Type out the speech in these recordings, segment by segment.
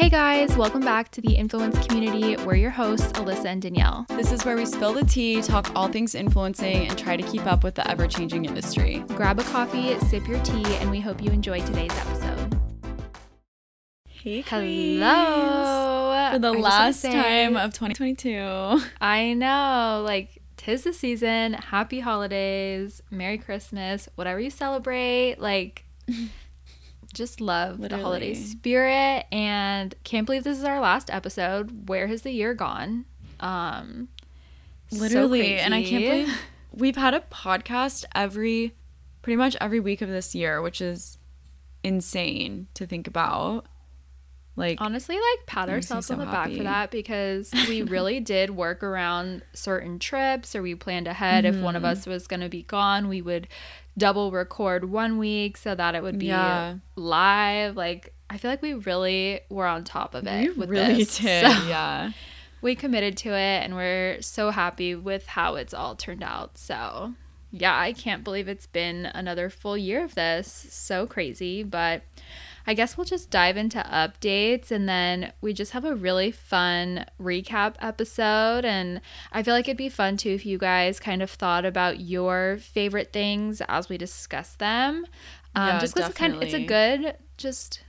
Hey guys, welcome back to the Influence Community. We're your hosts, Allysa and Danielle. This is where we spill the tea, talk all things influencing, and try to keep up with the ever changing industry. Grab a coffee, sip your tea, and we hope you enjoy today's episode. Hey, Hello. For the last say- time of 2022. I know, like, tis the season. Happy holidays, Merry Christmas, whatever you celebrate. Like, just love the holiday spirit. And can't believe this is our last episode. Where has the year gone? Um, so Literally. and I can't believe we've had a podcast every, pretty much every week of this year, which is insane to think about. Like, honestly like pat ourselves so on the back for that because we really did work around certain trips or we planned ahead if one of Mm-hmm. us was going to be gone we would double record one week so that it would be Yeah. live like i feel like we really were on top of it we with really this. did. So Yeah. we committed to it and we're so happy with how it's all turned out so yeah i can't believe it's been another full year of this so crazy but I guess we'll just dive into updates and then we just have a really fun recap episode. And I feel like it'd be fun too if you guys kind of thought about your favorite things as we discuss them. Um, Yeah, just because it's kind of it's a good just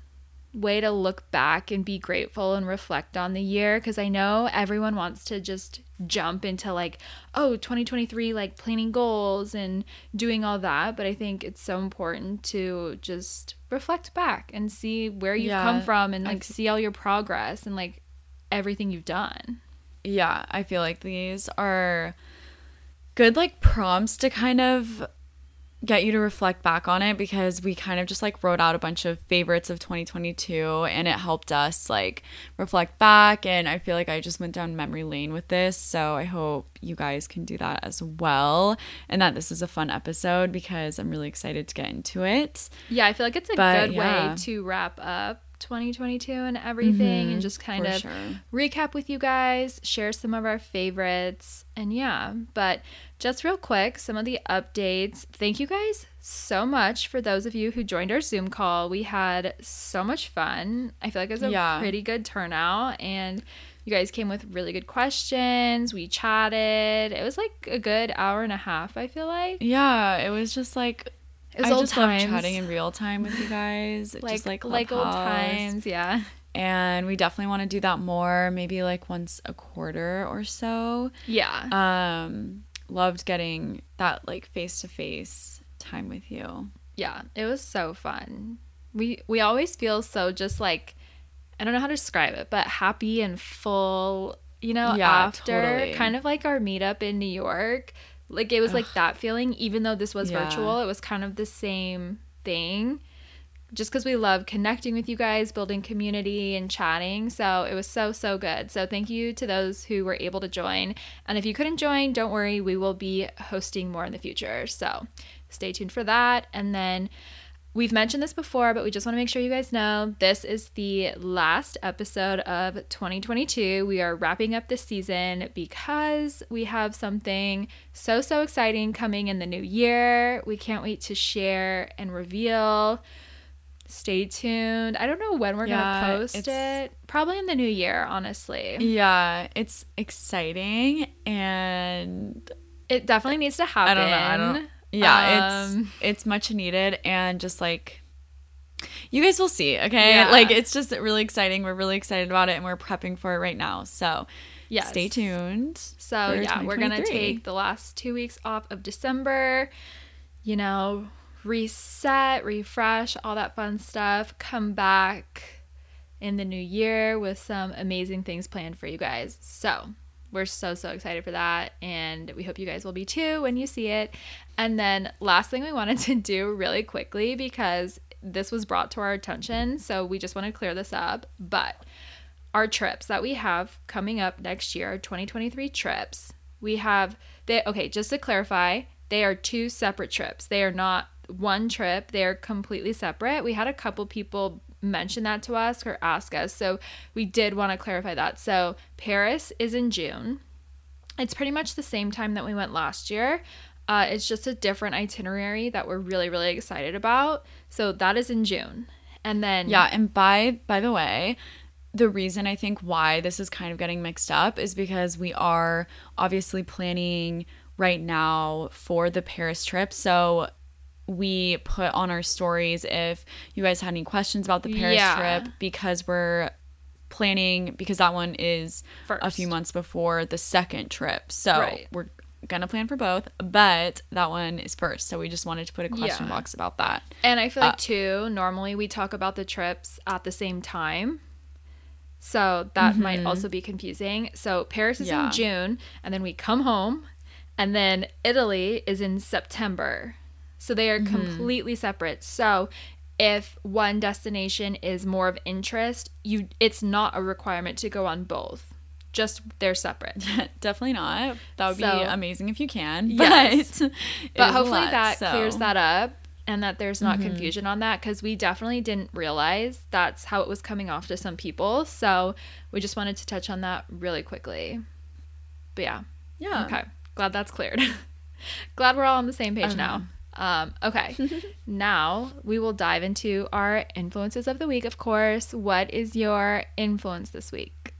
way to look back and be grateful and reflect on the year because I know everyone wants to just jump into like oh 2023 like planning goals and doing all that but I think it's so important to just reflect back and see where you've Yeah, come from and like see all your progress and like everything you've done. yeah i feel like these are good like prompts to kind of get you to reflect back on it because we kind of just like wrote out a bunch of favorites of 2022 and it helped us like reflect back and i feel like i just went down memory lane with this so i hope you guys can do that as well and that this is a fun episode because i'm really excited to get into it Yeah, I feel like it's a But, good yeah. way to wrap up 2022 and everything and just kind Mm-hmm. of sure. recap with you guys, share some of our favorites, and yeah. But just real quick, some of the updates. Thank you guys so much for those of you who joined our Zoom call. We had so much fun. I feel like it was a Yeah. pretty good turnout and you guys came with really good questions. We chatted. It was like a good hour and a half, I feel like. yeah it was just like It was I old just times. love chatting in real time with you guys. Like, just like like old times, yeah. and we definitely want to do that more maybe like once a quarter or so Yeah. um loved getting that like face to face time with you yeah it was so fun we we always feel so just like i don't know how to describe it but happy and full you know Yeah, after totally. kind of like our meetup in new york like it was like that feeling even though this was Yeah. virtual it was kind of the same thing. Just because we love connecting with you guys building community and chatting so it was so so good. So thank you to those who were able to join. And if you couldn't join don't worry we will be hosting more in the future. So stay tuned for that. And then We've mentioned this before, but we just want to make sure you guys know this is the last episode of 2022. We are wrapping up this season because we have something so, so exciting coming in the new year. We can't wait to share and reveal. Stay tuned. I don't know when we're Yeah, going to post it. Probably in the new year, honestly. yeah it's exciting and It definitely needs to happen. i don't know i don't yeah Um, it's it's much needed and just like you guys will see okay Yeah. like it's just really exciting we're really excited about it and we're prepping for it right now so Yes. stay tuned So yeah, we're gonna take the last two weeks off of December, you know, reset, refresh, all that fun stuff. Come back in the new year with some amazing things planned for you guys. So we're so so excited for that, and we hope you guys will be too when you see it. And then last thing we wanted to do really quickly because this was brought to our attention, so we just want to clear this up, but our trips that we have coming up next year, 2023 trips. We have they okay, just to clarify, they are two separate trips. They are not one trip. They are completely separate. We had a couple people mention that to us or ask us. So we did want to clarify that. So Paris is in June. It's pretty much the same time that we went last year. Uh, it's just a different itinerary that we're really, really excited about. So that is in June. And then Yeah, and by by the way, the reason I think why this is kind of getting mixed up is because we are obviously planning right now for the Paris trip. So we put on our stories if you guys had any questions about the Paris Yeah. trip because we're planning because that one is a few months before the second trip. So Right. we're gonna plan for both, but that one is first. So we just wanted to put a question Yeah. box about that. And I Uh, feel like too, normally we talk about the trips at the same time. So that might also be confusing. So Paris is Mm-hmm. Yeah. in June and then we come home and then Italy is in September. So they are Mm-hmm. completely separate. So if one destination is more of interest, you it's not a requirement to go on both. Just they're separate. Definitely not. That would So- be amazing if you can. Yes. But, but hopefully lot, that so- clears that up and that there's not confusion on that because we definitely didn't realize that's how it was coming off to some people so we just wanted to touch on that really quickly but yeah Yeah. okay glad that's cleared glad we're all on the same page now um, okay now we will dive into our influences of the week of course what is your influence this week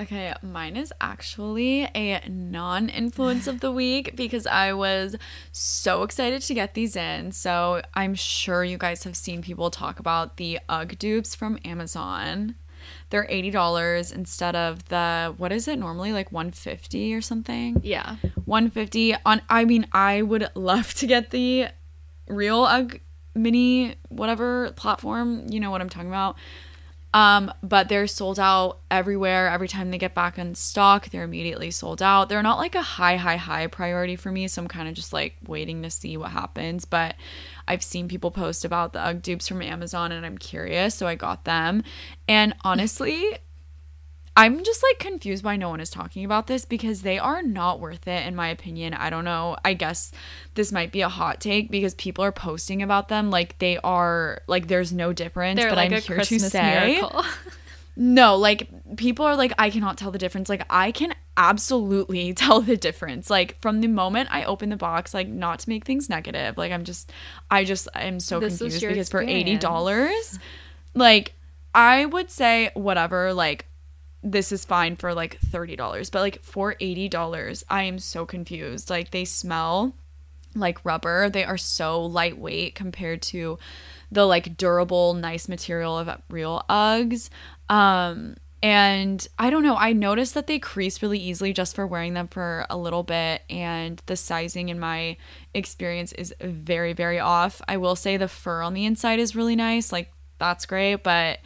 Okay, mine is actually a non influence of the week because I was so excited to get these in. So I'm sure you guys have seen people talk about the UGG dupes from Amazon. They're $80 instead of the what is it normally like 150 or something? yeah 150 on I mean I would love to get the real UGG mini whatever platform, you know what I'm talking about. Um, but they're sold out everywhere. Every time they get back in stock, they're immediately sold out. They're not like a high, high, high priority for me, so I'm kind of just like waiting to see what happens. But I've seen people post about the UGG dupes from Amazon, and I'm curious, so I got them. And honestly, I'm just like confused why no one is talking about this because they are not worth it in my opinion. I don't know. I guess this might be a hot take because people are posting about them like they are like there's no difference. they're but like I'm a here christmas to say miracle no, like people are like I cannot tell the difference. Like I can absolutely tell the difference. Like from the moment I open the box, like not to make things negative. Like I'm just I just I'm so This confused because for $80, like I would say whatever, like this is fine for like thirty dollars. But like for eighty dollars, I am so confused. Like they smell like rubber. They are so lightweight compared to the like durable, nice material of real Uggs. Um, and I don't know, I noticed that they crease really easily just for wearing them for a little bit. And the sizing in my experience is very, very off. I will say the fur on the inside is really nice. Like, that's great. But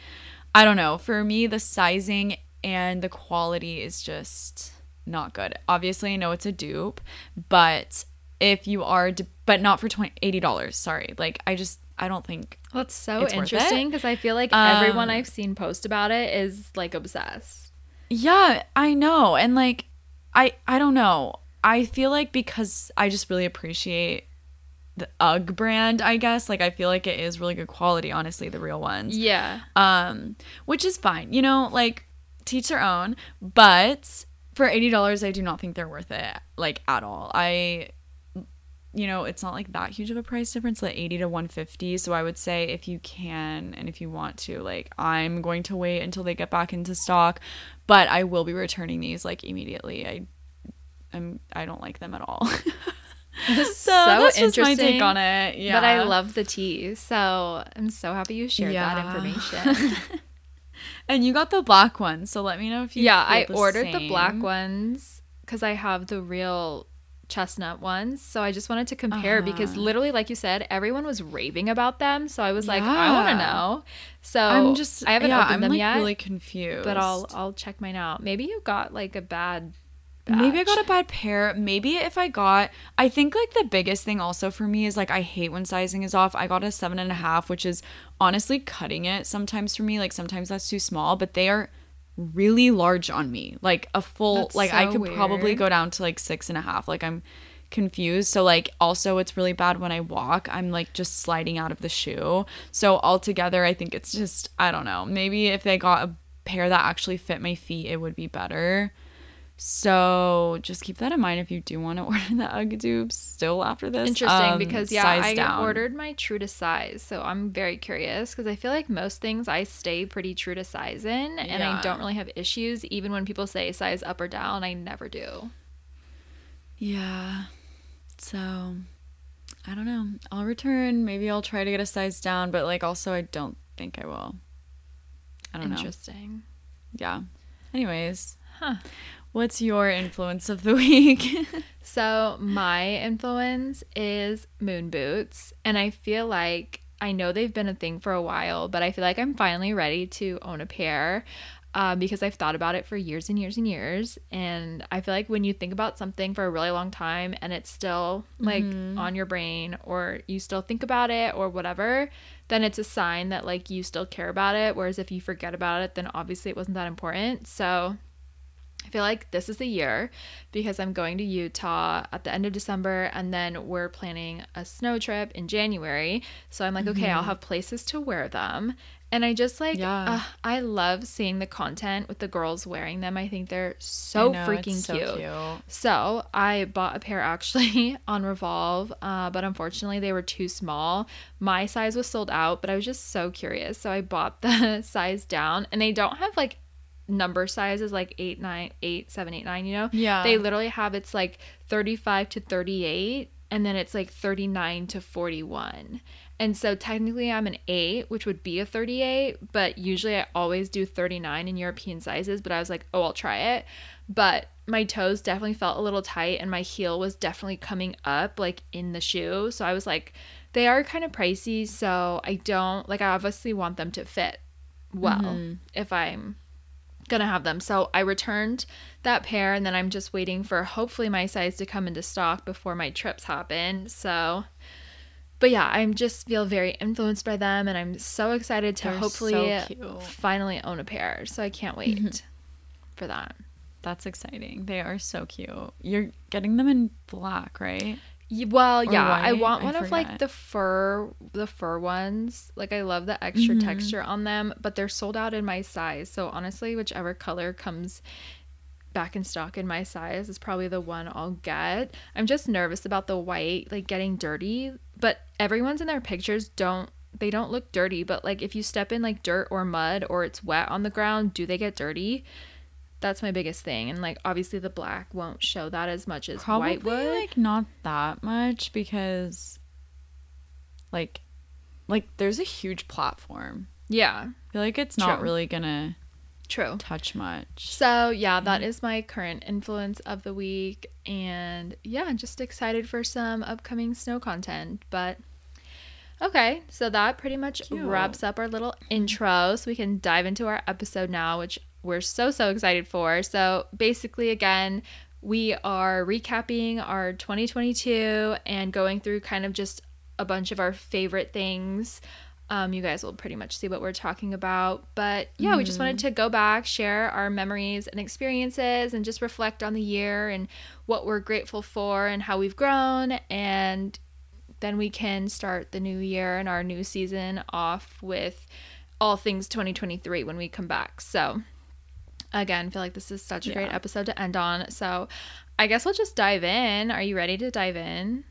I don't know. For me, the sizing and the quality is just not good. Obviously, I know it's a dupe, but if you are, d- but not for 20 $80. Sorry. Like, I just, I don't think That's so It's interesting because I feel like everyone Um, I've seen post about it is like obsessed. Yeah, I know. And like I I don't know. I feel like because I just really appreciate the UGG brand, I guess. Like I feel like it is really good quality, honestly, the real ones. Yeah. Um, which is fine. You know, like teach their own, but for $80, I do not think they're worth it like at all. I you know, it's not like that huge of a price difference, like 80 to 150. So I would say if you can and if you want to, like I'm going to wait until they get back into stock, but I will be returning these like immediately. I I'm I don't like them at all. so, so that's just my interesting, take on it. Yeah. But I love the tea, so I'm so happy you shared that information. And you got the black one, so let me know if you yeah, I ordered the black ones because I have the real chestnut ones. So I just wanted to compare because Uh-huh. literally, like you said, everyone was raving about them. So I was like, I want to know. So I'm just I haven't yeah, opened I'm them like yet, really confused. but I'll I'll check mine out. Maybe you got like a bad. Maybe I got a bad pair. Maybe if I got, I think like the biggest thing also for me is like I hate when sizing is off. I got a seven and a half, which is honestly cutting it sometimes for me. Like sometimes that's too small, but they are really large on me. Like a full, That's like I so could probably go down to like six and a half. Like I'm confused. So like also it's really bad when I walk. I'm like just sliding out of the shoe. So altogether, I think it's just I don't know. Maybe if they got a pair that actually fit my feet, it would be better. So just keep that in mind if you do want to order the UGG dupes still after this. Interesting Um, because yeah, I down. ordered my true to size, so I'm very curious because I feel like most things I stay pretty true to size in, and I don't really have issues. Even when people say size up or down, I never do. Yeah. So I don't know. I'll return. Maybe I'll try to get a size down, but like also I don't think I will. I don't know. Interesting. Yeah. Anyways, Huh. What's your influence of the week? So my influence is moon boots, and I feel like I know they've been a thing for a while, but I feel like I'm finally ready to own a pair. Um, because I've thought about it for years and years and years. And I feel like when you think about something for a really long time and it's still like on your brain or you still think about it or whatever, then it's a sign that like you still care about it. Whereas if you forget about it, then obviously it wasn't that important. So I feel like this is the year because I'm going to Utah at the end of December and then we're planning a snow trip in January. So I'm like, okay, I'll have places to wear them. And I just like, Yeah. uh, I love seeing the content with the girls wearing them. I think they're so know, freaking so cute. cute. So I bought a pair actually on Revolve, uh, but unfortunately they were too small. My size was sold out, but I was just so curious, so I bought the size down, and they don't have like number sizes like eight, nine, eight, seven, eight, nine. You know? Yeah. They literally have it's like thirty-five to thirty-eight, and then it's like thirty-nine to forty-one. And so technically I'm an 8, which would be a 38, but usually I always do 39 in European sizes, but I was like, "Oh, I'll try it." But my toes definitely felt a little tight and my heel was definitely coming up like in the shoe. So I was like, they are kind of pricey, so I don't like I obviously want them to fit well mm-hmm. if I'm gonna have them. So I returned that pair and then I'm just waiting for hopefully my size to come into stock before my trips happen. So but yeah, I'm just feel very influenced by them and I'm so excited to They're hopefully so finally own a pair. So I can't wait for that. That's exciting. They are so cute. You're getting them in black, right? Well, yeah, I white? want I one of like the fur, the fur ones. Like I love the extra Mm-hmm. texture on them, but they're sold out in my size. So honestly, whichever color comes back in stock in my size is probably the one I'll get. I'm just nervous about the white like getting dirty, but everyone's in their pictures don't they don't look dirty, but like if you step in like dirt or mud or it's wet on the ground, do they get dirty? That's my biggest thing. And like obviously the black won't show that as much as Probably white would. like not that much because like like there's a huge platform. yeah, I feel like it's not True. really gonna true. touch much. So, yeah, that is my current influence of the week. And yeah, just excited for some upcoming snow content. But okay, so that pretty much Cute. wraps up our little intro. So we can dive into our episode now, which we're so, so excited for. So, basically, again, we are recapping our 2022 and going through kind of just a bunch of our favorite things. Um, you guys will pretty much see what we're talking about. But yeah, we just wanted to go back, share our memories and experiences, and just reflect on the year and what we're grateful for and how we've grown. And then we can start the new year and our new season off with all things 2023 when we come back. So, again, feel like this is such a great episode to end on. So, I guess we'll just dive in. Are you ready to dive in?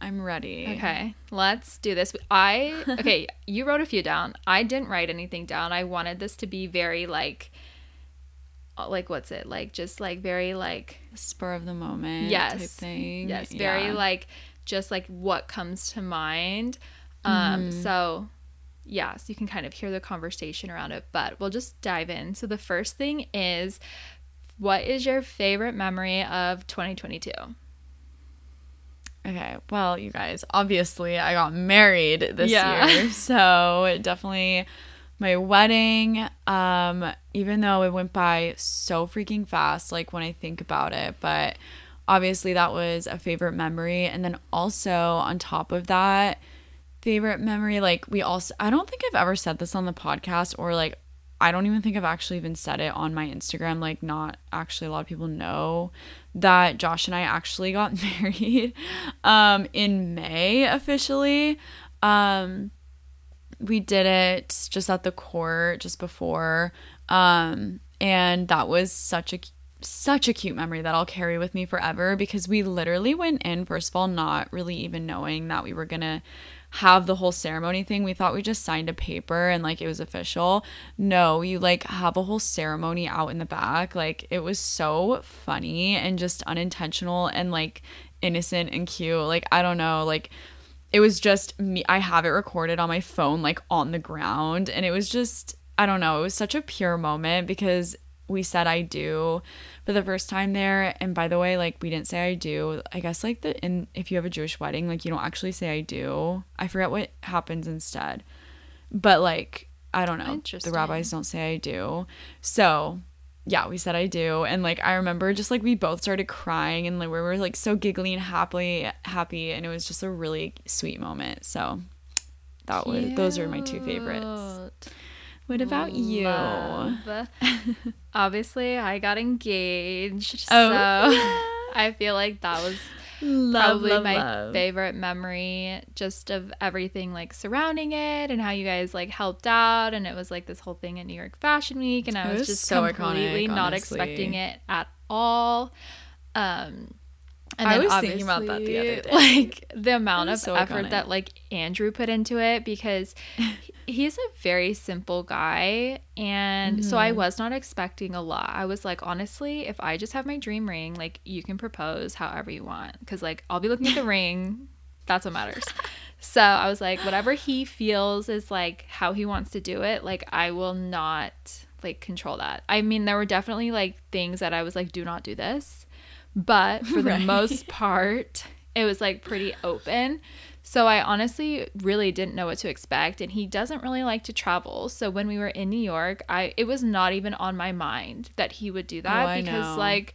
I'm ready. Okay, let's do this. I okay, you wrote a few down. I didn't write anything down. I wanted this to be very like uh, like what's it? Like just like very like Spur of the moment yes. type thing. Yes, very Yeah. like just like what comes to mind. Um Mm-hmm. so yeah, so you can kind of hear the conversation around it, but we'll just dive in. So the first thing is what is your favorite memory of 2022? Okay, well, you guys, obviously I got married this Yeah. year. So definitely my wedding, um, even though it went by so freaking fast, like when I think about it, but obviously that was a favorite memory. And then also on top of that, favorite memory, like we also I don't think I've ever said this on the podcast or like I don't even think I've actually even said it on my Instagram. Like, not actually a lot of people know that Josh and I actually got married um, in May officially. Um, we did it just at the court just before. Um, and that was such a such a cute memory that I'll carry with me forever because we literally went in, first of all, not really even knowing that we were gonna have the whole ceremony thing. We thought we just signed a paper and like it was official. No, you like have a whole ceremony out in the back. Like it was so funny and just unintentional and like innocent and cute. Like I don't know, like it was just me I have it recorded on my phone like on the ground and it was just I don't know, it was such a pure moment because we said I do for the first time there. And by the way, like we didn't say I do. I guess like the in if you have a Jewish wedding, like you don't actually say I do. I forget what happens instead. But like I don't know. The rabbis don't say I do. So yeah, we said I do. And like I remember just like we both started crying and like we were like so giggly and happily happy and it was just a really sweet moment. So that Cute. was those are my two favorites. What about you? Obviously, I got engaged. Oh, so I feel like that was love, probably love, my love. favorite memory just of everything like surrounding it and how you guys like helped out and it was like this whole thing at New York Fashion Week and I was, was just so completely iconic, not expecting it at all. Um and I was thinking about that the other day. Like the amount of so effort that like Andrew put into it because he's a very simple guy and mm-hmm. so I mm-hmm. was not expecting a lot. I was like honestly, if I just have my dream ring, like you can propose however you want cuz like I'll be looking at the ring. That's what matters. So I was like whatever he feels is like how he wants to do it, like I will not like control that. I mean, there were definitely like things that I was like do not do this but for the right. most part, it was like pretty open. So I honestly really didn't know what to expect and he doesn't really like to travel. So when we were in New York, I it was not even on my mind that he would do that oh, because like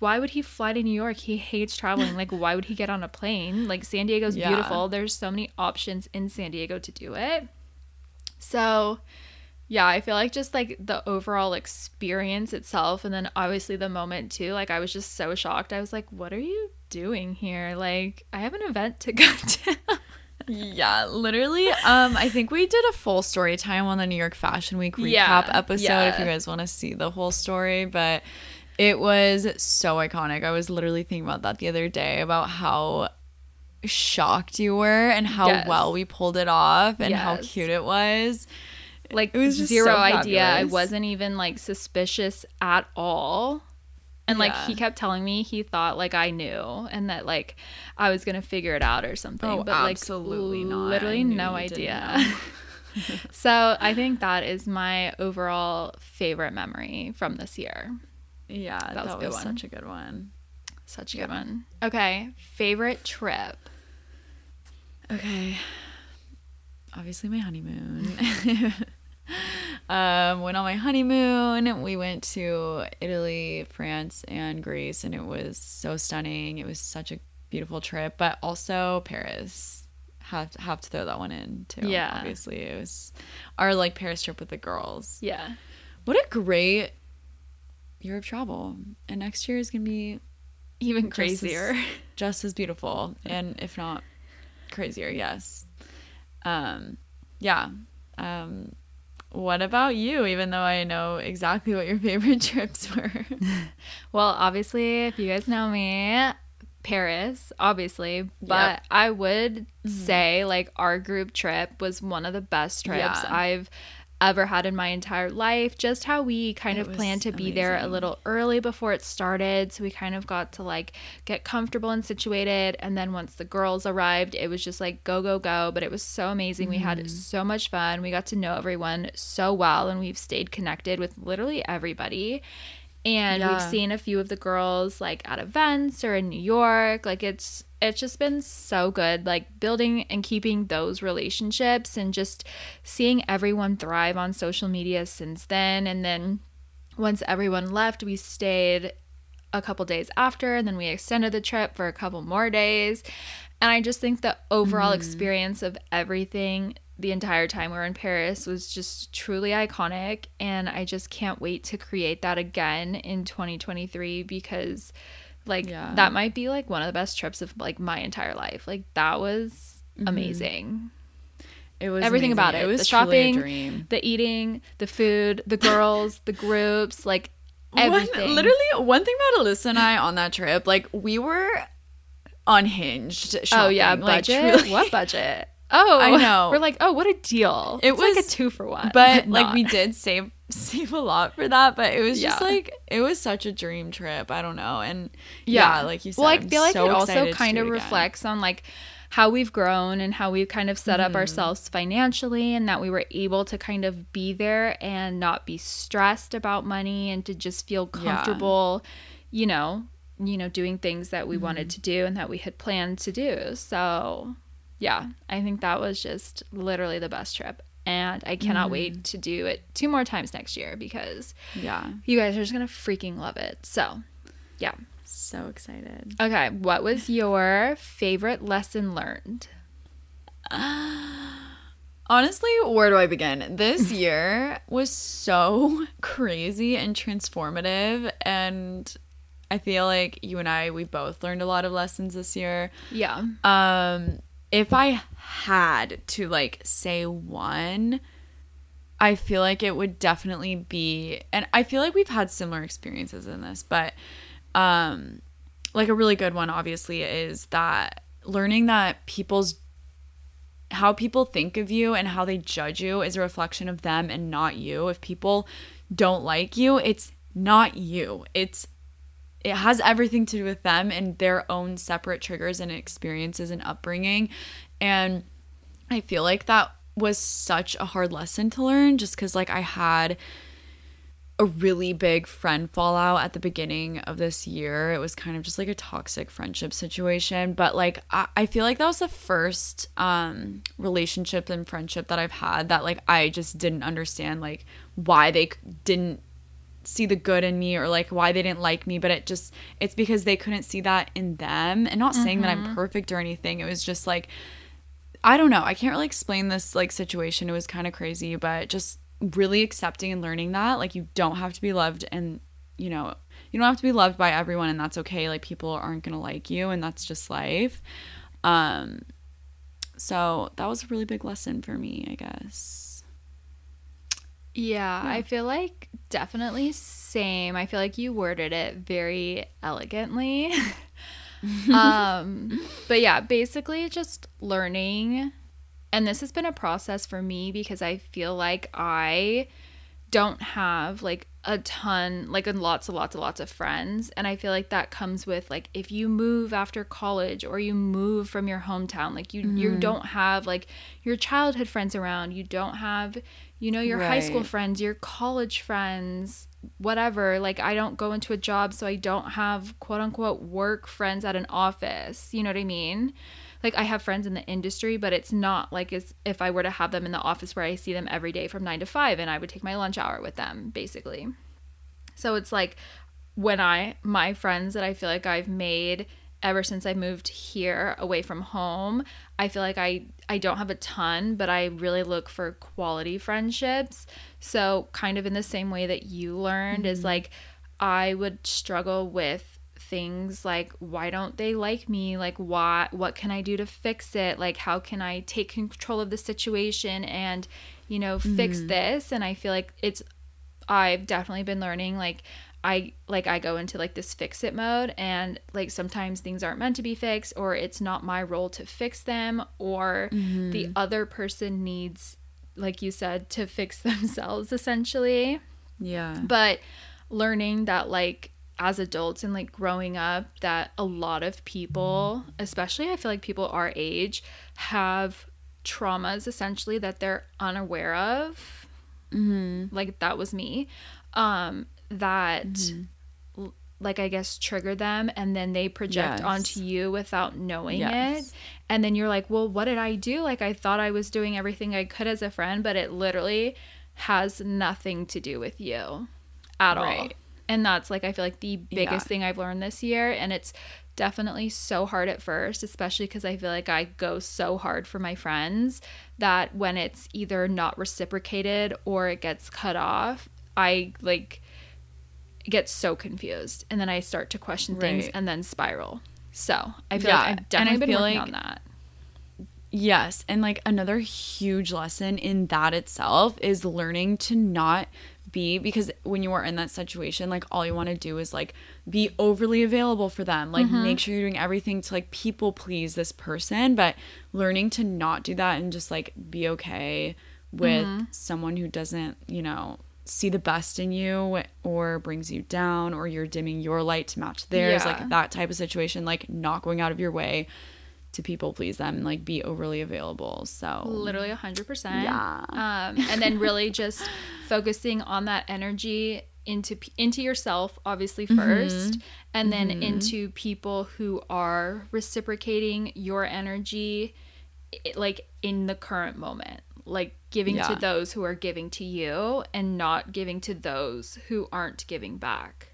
why would he fly to New York? He hates traveling. Like why would he get on a plane? Like San Diego's yeah. beautiful. There's so many options in San Diego to do it. So yeah, I feel like just like the overall experience itself and then obviously the moment too, like I was just so shocked. I was like, what are you doing here? Like, I have an event to go to. yeah, literally. Um, I think we did a full story time on the New York Fashion Week recap yeah, episode yeah. if you guys want to see the whole story, but it was so iconic. I was literally thinking about that the other day about how shocked you were and how yes. well we pulled it off and yes. how cute it was like it was zero so idea. I wasn't even like suspicious at all. And like he kept telling me he thought like I knew and that like I was gonna figure it out or something. Oh, but absolutely like not. literally no idea. so I think that is my overall favorite memory from this year. Yeah, that was, that was such a good one. Such a yeah. good one. Okay, favorite trip. Okay. Obviously my honeymoon. um, went on my honeymoon. We went to Italy, France, and Greece, and it was so stunning. It was such a beautiful trip, but also Paris. Have have to throw that one in too. Yeah, obviously it was our like Paris trip with the girls. Yeah, what a great year of travel, and next year is gonna be even crazier, just as, just as beautiful, and if not crazier. Yes. Um, yeah. Um, what about you, even though I know exactly what your favorite trips were? well, obviously, if you guys know me, Paris, obviously, but yep. I would mm-hmm. say like our group trip was one of the best trips yeah. I've ever had in my entire life. Just how we kind it of planned to amazing. be there a little early before it started. So we kind of got to like get comfortable and situated. And then once the girls arrived, it was just like go, go, go. But it was so amazing. Mm-hmm. We had mm-hmm. so much fun. We got to know everyone so well. And we've stayed connected with literally everybody. And yeah. we've seen a few of the girls like at events or in New York. Like it's it's just been so good like building and keeping those relationships and just seeing everyone thrive on social media since then and then once everyone left we stayed a couple days after and then we extended the trip for a couple more days and i just think the overall mm. experience of everything the entire time we were in paris was just truly iconic and i just can't wait to create that again in 2023 because like yeah. that might be like one of the best trips of like my entire life. Like that was mm-hmm. amazing. It was everything amazing. about it. It was the shopping, the eating, the food, the girls, the groups, like everything. One, literally, one thing about Allysa and I on that trip, like we were unhinged. oh Shopping. yeah, like, budget. truly. what budget? Oh, I know. We're like, oh, what a deal! It It's like was- a two for one, but like we did save save a lot for that but it was just like it was such a dream trip i don't know and yeah, like you said well, I I'm feel like so it also kind of again. reflects on like how we've grown and how we've kind of set Mm-hmm. up ourselves financially and that we were able to kind of be there and not be stressed about money and to just feel Yeah. comfortable, you know, you know, doing things that we Mm-hmm. wanted to do and that we had planned to do. So, yeah, I think that was just literally the best trip. And I cannot Mm-hmm. wait to do it two more times next year because yeah you guys are just going to freaking love it. So, yeah. so excited Okay, what was your favorite lesson learned? honestly where do i begin this year was so crazy and transformative and i feel like you and i we both learned a lot of lessons this year Yeah. Um, if I had to like say one, I feel like it would definitely be, and I feel like we've had similar experiences in this, but um, like a really good one, obviously, is that learning that people's how people think of you and how they judge you is a reflection of them and not you. If people don't like you, it's not you. It's it has everything to do with them and their own separate triggers and experiences and upbringing. And I feel like that was such a hard lesson to learn just because, like, I had a really big friend fallout at the beginning of this year. It was kind of just like a toxic friendship situation. But, like, I, I feel like that was the first um, relationship and friendship that I've had that, like, I just didn't understand, like, why they didn't see the good in me or like why they didn't like me but it just it's because they couldn't see that in them. And not saying that I'm perfect or anything. It was just like I don't know. I can't really explain this like situation. It was kind of crazy but just really accepting and learning that like you don't have to be loved and you know you don't have to be loved by everyone and that's okay. Like people aren't going to like you and that's just life. Um so that was a really big lesson for me I guess Yeah, I feel like definitely same. I feel like you worded it very elegantly. um, but yeah, basically just learning. And this has been a process for me because I feel like I don't have like a ton, like lots and lots and lots of friends. And I feel like that comes with like if you move after college or you move from your hometown, like you you don't have like your childhood friends around. You don't have, you know, your high school friends, your college friends, whatever. Like I don't go into a job so I don't have quote unquote work friends at an office. You know what I mean? Like I have friends in the industry, but it's not like as if I were to have them in the office where I see them every day from 9 to 5 and I would take my lunch hour with them basically. So it's like when I my friends that I feel like I've made ever since I moved here away from home, I feel like I I don't have a ton, but I really look for quality friendships. So kind of in the same way that you learned is mm-hmm. like I would struggle with things like why don't they like me? Like why what can i do to fix it? Like how can i take control of the situation and you know fix mm. this? And i feel like it's I've definitely been learning like I like I go into like this fix it mode and like sometimes things aren't meant to be fixed or it's not my role to fix them or the other person needs like you said to fix themselves essentially. Yeah. But learning that like as adults and like growing up that a lot of people especially i feel like people our age have traumas essentially that they're unaware of. Mhm like that was me. Um that mm-hmm. l- like i guess trigger them and then they project Yes. onto you without knowing Yes. it and then you're like well what did i do like i thought i was doing everything i could as a friend but it literally has nothing to do with you at all. and that's like i feel like the biggest Yeah. thing i've learned this year and it's definitely so hard at first especially because i feel like i go so hard for my friends that when it's either not reciprocated or it gets cut off i like get so confused and then i start to question things and then spiral so i feel Yeah, like I i've definitely been working like- on that Yes, and like another huge lesson in that itself is learning to not be because when you are in that situation like all you want to do is like be overly available for them like Mm-hmm. make sure you're doing everything to like people please this person but learning to not do that and just like be okay with Mm-hmm. someone who doesn't you know see the best in you or brings you down or you're dimming your light to match theirs Yeah. like that type of situation like not going out of your way to people please them and like be overly available so. Literally 100% Yeah. um, and then really just focusing on that energy into into yourself obviously 1st and then into people who are reciprocating your energy like in the current moment like giving Yeah. to those who are giving to you and not giving to those who aren't giving back.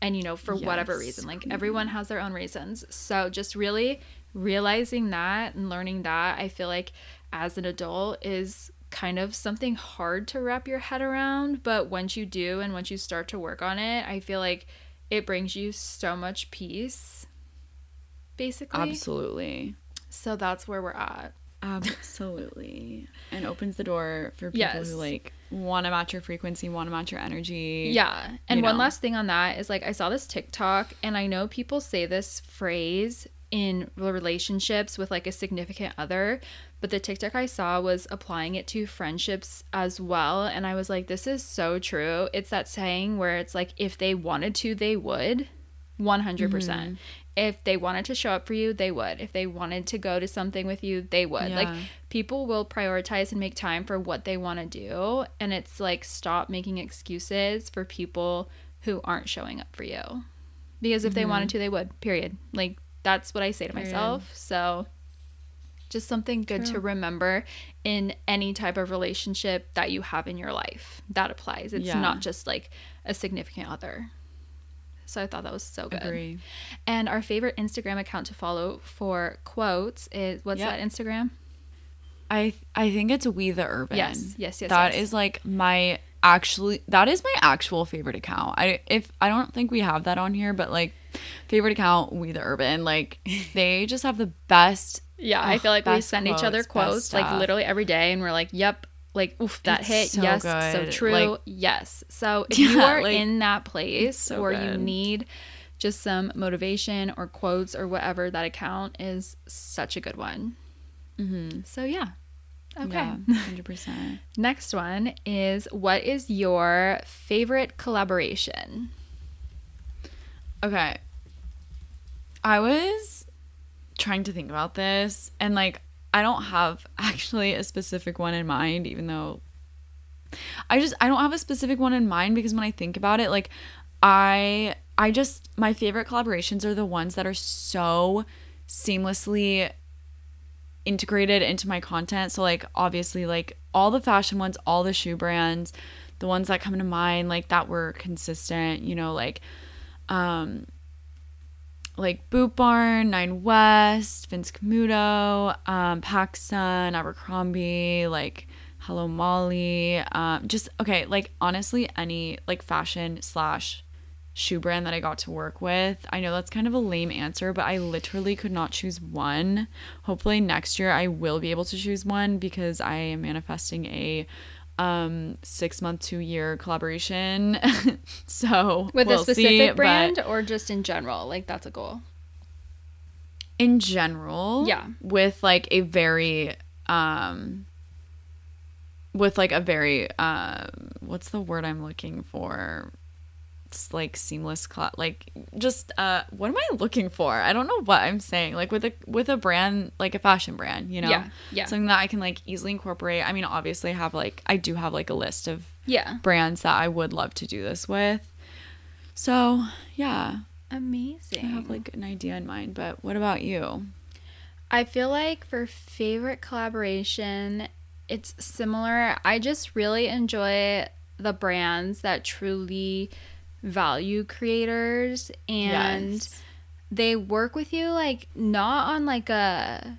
And you know for whatever reason like mm-hmm. everyone has their own reasons. So just really realizing that and learning that i feel like as an adult is kind of something hard to wrap your head around but once you do and once you start to work on it i feel like it brings you so much peace basically. Absolutely. So that's where we're at Absolutely. and opens the door for people Yes. who like want to match your frequency, want to match your energy. Yeah. And one know. last thing on that is like I saw this TikTok and I know people say this phrase in relationships with like a significant other, but the TikTok I saw was applying it to friendships as well and I was like this is so true. It's that saying where it's like if they wanted to they would 100%. percent Mm-hmm. If they wanted to show up for you, they would. If they wanted to go to something with you, they would. Like people will prioritize and make time for what they want to do and it's like stop making excuses for people who aren't showing up for you. Because if they mm-hmm. wanted to they would period. Like that's what i say to Period. myself. So just something good to remember in any type of relationship that you have in your life. That applies. It's Yeah. not just like a significant other so i thought that was so good Agree. and our favorite instagram account to follow for quotes is what's Yep. that instagram I I think it's We the Urban. Yes, yes, yes, That yes. is like my actually that is my actual favorite account. I if I don't think we have that on here, but like favorite account We the Urban. Like they just have the best Yeah, I feel like we send each other quotes, like literally every day, and we're like, "Yep, like oof, that It's hit. so yes, so true. Like- yes." So if you are like, in that place so or you need just some motivation or quotes or whatever, that account is such a good one. mm-hmm. So yeah. Okay. Yeah, hundred percent. Next one is what is your favorite collaboration? Okay. I was trying to think about this and like I don't have actually a specific one in mind even though I just I don't have a specific one in mind because when I think about it like I I just my favorite collaborations are the ones that are so seamlessly integrated into my content. So like obviously like all the fashion ones, all the shoe brands, the ones that come to mind like that were consistent, you know, like um like Boot Barn, Nine West, Vince Camuto, um, Abercrombie, like Hello Molly, um, just okay, like honestly, any like fashion slash shoe brand that I got to work with. I know that's kind of a lame answer, but I literally could not choose one. Hopefully next year I will be able to choose one because I am manifesting a um six month two year collaboration so With we'll a specific see, brand or just in general? Like that's a goal. in general Yeah. with like a very um with like a very um what's the word i'm looking for like seamless cla- like just uh what am i looking for i don't know what i'm saying like with a with a brand like a fashion brand you know Yeah, yeah. something that i can like easily incorporate i mean obviously I have like i do have like a list of Yeah. brands that i would love to do this with so yeah Amazing. i have like an idea in mind but what about you I feel like for favorite collaboration, it's similar. I just really enjoy the brands that truly value creators and Yes. they work with you like not on like a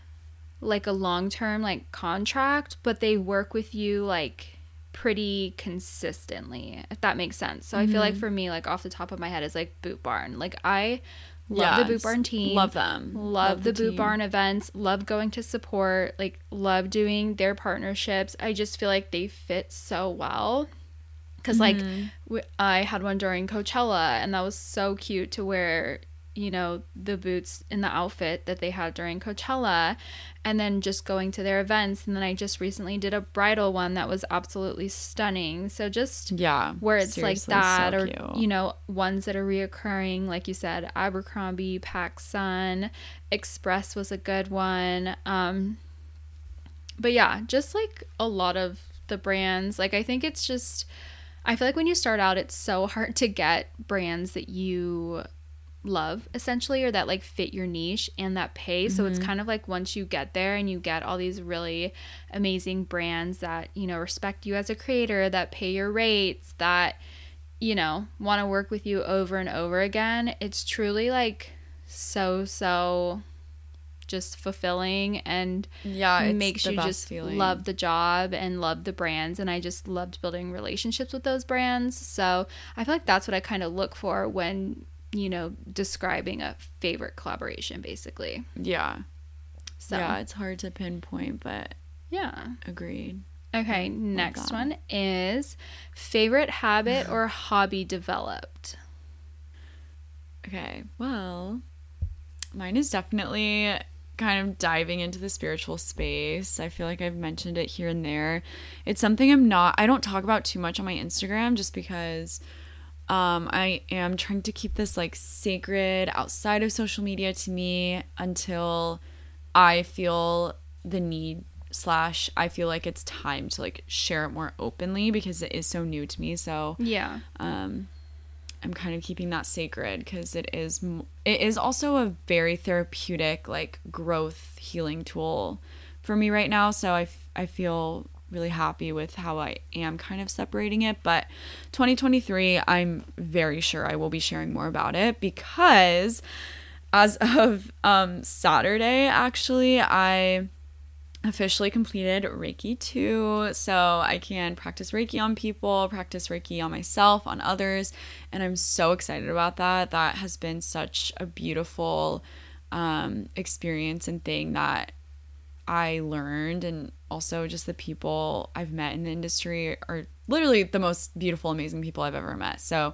like a long-term like contract, but they work with you like pretty consistently, if that makes sense. So I feel like mm-hmm. for me like off the top of my head is like Boot Barn. Like I love the Boot Barn team. Love them. Love, the, Boot. Barn events. Love going to support. Like love doing their partnerships. I just feel like they fit so well. Because like w- I had one during Coachella, and that was so cute to wear. You know the boots in the outfit that they had during Coachella, and then just going to their events. And then I just recently did a bridal one that was absolutely stunning. So just Yeah. where it's like that, so or cute. you know, ones that are reoccurring, like you said, Abercrombie, PacSun, Express was a good one. Um, but yeah, just like a lot of the brands. Like I think it's just, I feel like when you start out, it's so hard to get brands that you love essentially or that like fit your niche and that pay. So it's mm-hmm. kind of like once you get there and you get all these really amazing brands that you know respect you as a creator that pay your rates that you know want to work with you over and over again it's truly like so so just fulfilling and yeah, makes you just feeling. love the job and love the brands and i just loved building relationships with those brands so i feel like that's what i kind of look for when you know describing a favorite collaboration basically Yeah. so Yeah, it's hard to pinpoint, but yeah agreed. okay next one is favorite habit or hobby developed Okay, well, mine is definitely kind of diving into the spiritual space. I feel like I've mentioned it here and there. It's something I'm not, I don't talk about too much on my Instagram just because um, I am trying to keep this like sacred outside of social media to me until I feel the need slash I feel like it's time to like share it more openly because it is so new to me. So yeah um i'm kind of keeping that sacred because it is it is also a very therapeutic like growth healing tool for me right now. So i, f- I feel really happy with how i am kind of separating it. But 2023 i'm very sure i will be sharing more about it because as of um saturday actually i officially completed Reiki 2. So I can practice Reiki on people, practice Reiki on myself, on others. And I'm so excited about that. That has been such a beautiful um, experience and thing that I learned. And also, just the people I've met in the industry are literally the most beautiful, amazing people I've ever met. So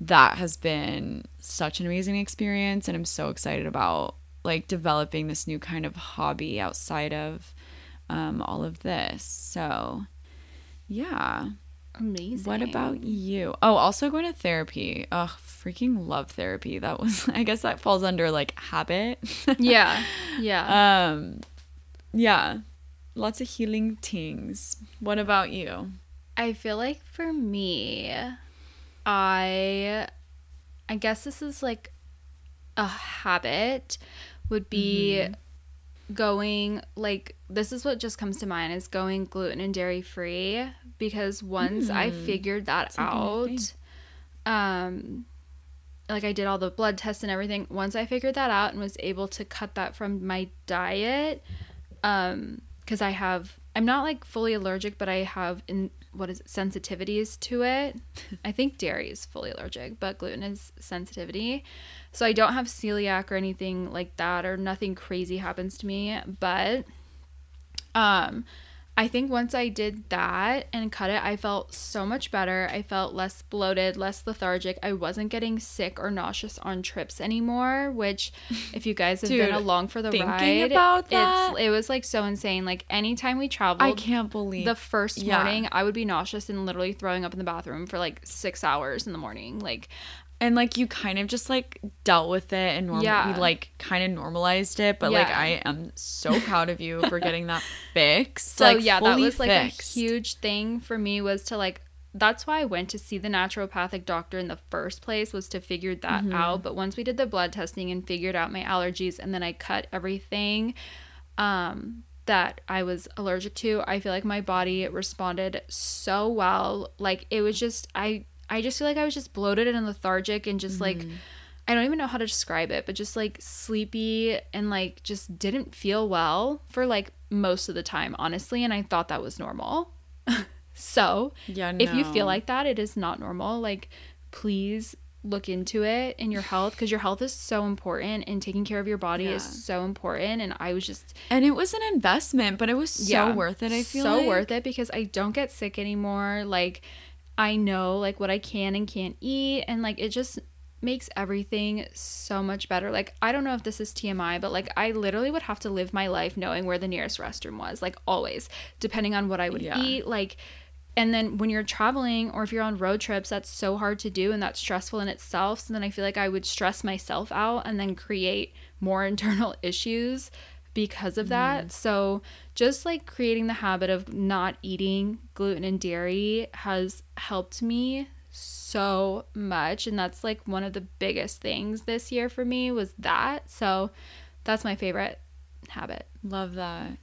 that has been such an amazing experience. And I'm so excited about like developing this new kind of hobby outside of um, all of this. So, yeah. amazing What about you? Oh, also going to therapy. Ugh, freaking love therapy. That was, I guess that falls under like habit. yeah yeah um, yeah. Lots of healing things. What about you? I feel like for me, I I guess this is like a habit would be going like this is what just comes to mind is going gluten and dairy free because once I figured that out um like I did all the blood tests and everything once I figured that out and was able to cut that from my diet um because I have I'm not like fully allergic but I have in what is it sensitivities to it. I think dairy is fully allergic but gluten is sensitivity. So I don't have celiac or anything like that or nothing crazy happens to me but um I think once I did that and cut it, I felt so much better. I felt less bloated, less lethargic. I wasn't getting sick or nauseous on trips anymore, which if you guys have been along for the ride, about that- it's it was like so insane. Like anytime we traveled, I can't believe the first Yeah. morning, I would be nauseous and literally throwing up in the bathroom for like 6 hours in the morning. Like and like you kind of just like dealt with it and normal Yeah. we like kind of normalized it but like i am so proud of you for getting that fixed So like yeah, that was like fixed. a huge thing for me was to like that's why I went to see the naturopathic doctor in the first place was to figure that Mm-hmm. out. But once we did the blood testing and figured out my allergies and then I cut everything um that I was allergic to, I feel like my body responded so well. Like it was just I I just feel like I was just bloated and lethargic and just like mm-hmm. I don't even know how to describe it, but just like sleepy and like just didn't feel well for like most of the time, honestly. And I thought that was normal. so yeah if you feel like that, it is not normal. Like, please look into it and your health because your health is so important and taking care of your body is so important. And I was just and it was an investment but it was so worth it i feel so like. worth it because I don't get sick anymore. Like I know like what I can and can't eat and like it just makes everything so much better. Like I don't know if this is TMI, but like I literally would have to live my life knowing where the nearest restroom was, like always, depending on what I would Yeah. eat, like and then when you're traveling or if you're on road trips, that's so hard to do and that's stressful in itself. So then I feel like I would stress myself out and then create more internal issues because of that. Mm. So just like creating the habit of not eating gluten and dairy has helped me so much and that's like one of the biggest things this year for me was that. So that's my favorite habit. Love that.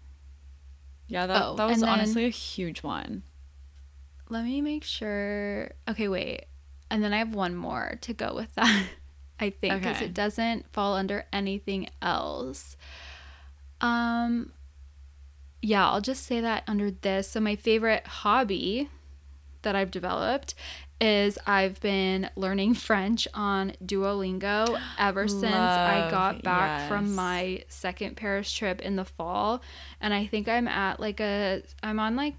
Yeah, that, Oh, that was and then- honestly a huge one. Let me make sure. Okay, wait. And then I have one more to go with that. I think because Okay. it doesn't fall under anything else. Um yeah, I'll just say that under this. So my favorite hobby that I've developed is I've been learning French on Duolingo ever since I got back from my second Paris trip in the fall. And I think I'm at like a I'm on like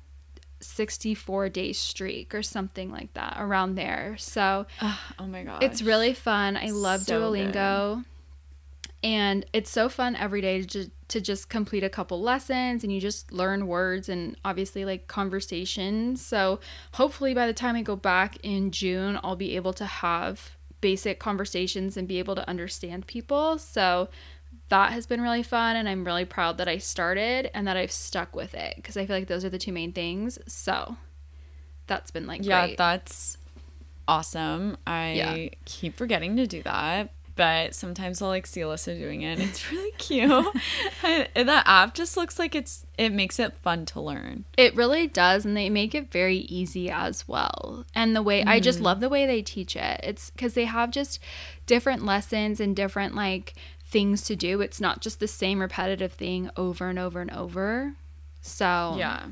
64 day streak or something like that around there. So oh my god. it's really fun. I love So Duolingo. And it's so fun every day to just, to just complete a couple lessons and you just learn words and obviously like conversations. So hopefully by the time I go back in June, I'll be able to have basic conversations and be able to understand people. So that has been really fun and I'm really proud that I started and that I've stuck with it because I feel like those are the two main things. So that's been like yeah, great. that's awesome. I Yeah. keep forgetting to do that, but sometimes I'll like see Allysa doing it. It's really cute. I, that app just looks like it's it makes it fun to learn. It really does, and they make it very easy as well. And the way I just mm-hmm. love the way they teach it. It's because they have just different lessons and different like things to do. It's not just the same repetitive thing over and over and over. So Yeah.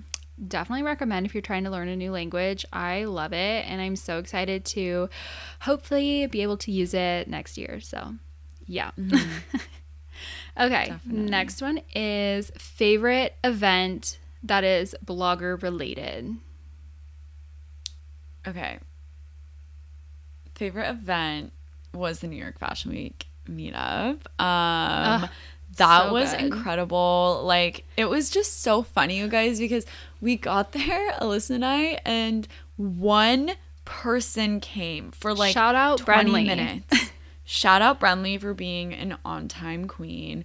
Definitely recommend if you're trying to learn a new language. I love it, and I'm so excited to hopefully be able to use it next year. So yeah. okay, Definitely. next one is favorite event that is blogger related. Okay. Favorite event was the New York Fashion Week meetup. Um that so was good. incredible. Like it was just so funny, you guys, because we got there, Allysa and I, and one person came for like Shout out 20 Brenly. minutes. Shout out Brenly for being an on-time queen.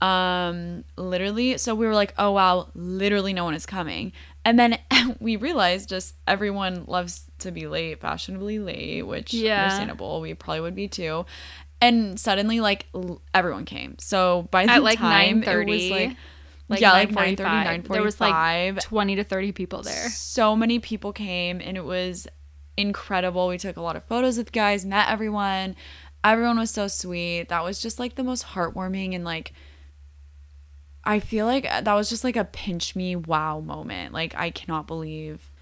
Um literally so we were like, "Oh wow, literally no one is coming." And then we realized just everyone loves to be late, fashionably late, which Yeah. understandable. We probably would be too. And suddenly like l- everyone came. So by the At like time 9:30, it was like Like yeah, like 9:45. 9:30, There was like 9:45. 20 to 30 people there. So many people came and it was incredible. We took a lot of photos with guys, met everyone. Everyone was so sweet. That was just like the most heartwarming and like I feel like uh, that was just like a pinch me wow moment. Like I cannot believe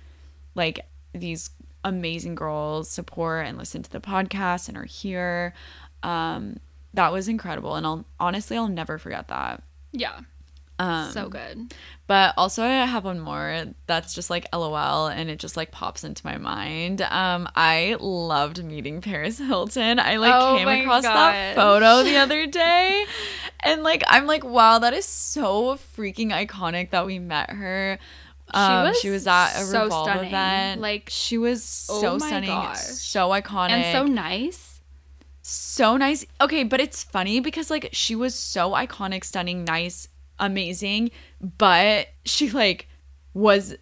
like these amazing girls support and listen to the podcast and are here. Um that was incredible and I'll honestly I'll never forget that. Yeah. Um so good. but also I have one more that's just like LOL and it just like pops into my mind. Um I loved meeting Paris Hilton. I like Oh came across that photo the other day and like I'm like wow that is so freaking iconic that we met her. Um, was she was at a so Revolve stunning. event. Like, she was so oh stunning, gosh. so iconic, And so nice. So nice. Okay, but it's funny because like she was so iconic, stunning, nice, amazing, but she like was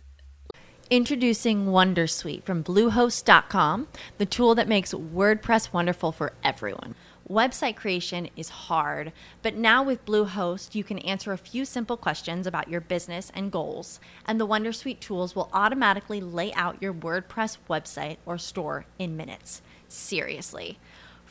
Introducing Wondersuite from Bluehost.com, the tool that makes WordPress wonderful for everyone. Website creation is hard, but now with Bluehost, you can answer a few simple questions about your business and goals, and the Wondersuite tools will automatically lay out your WordPress website or store in minutes. Seriously.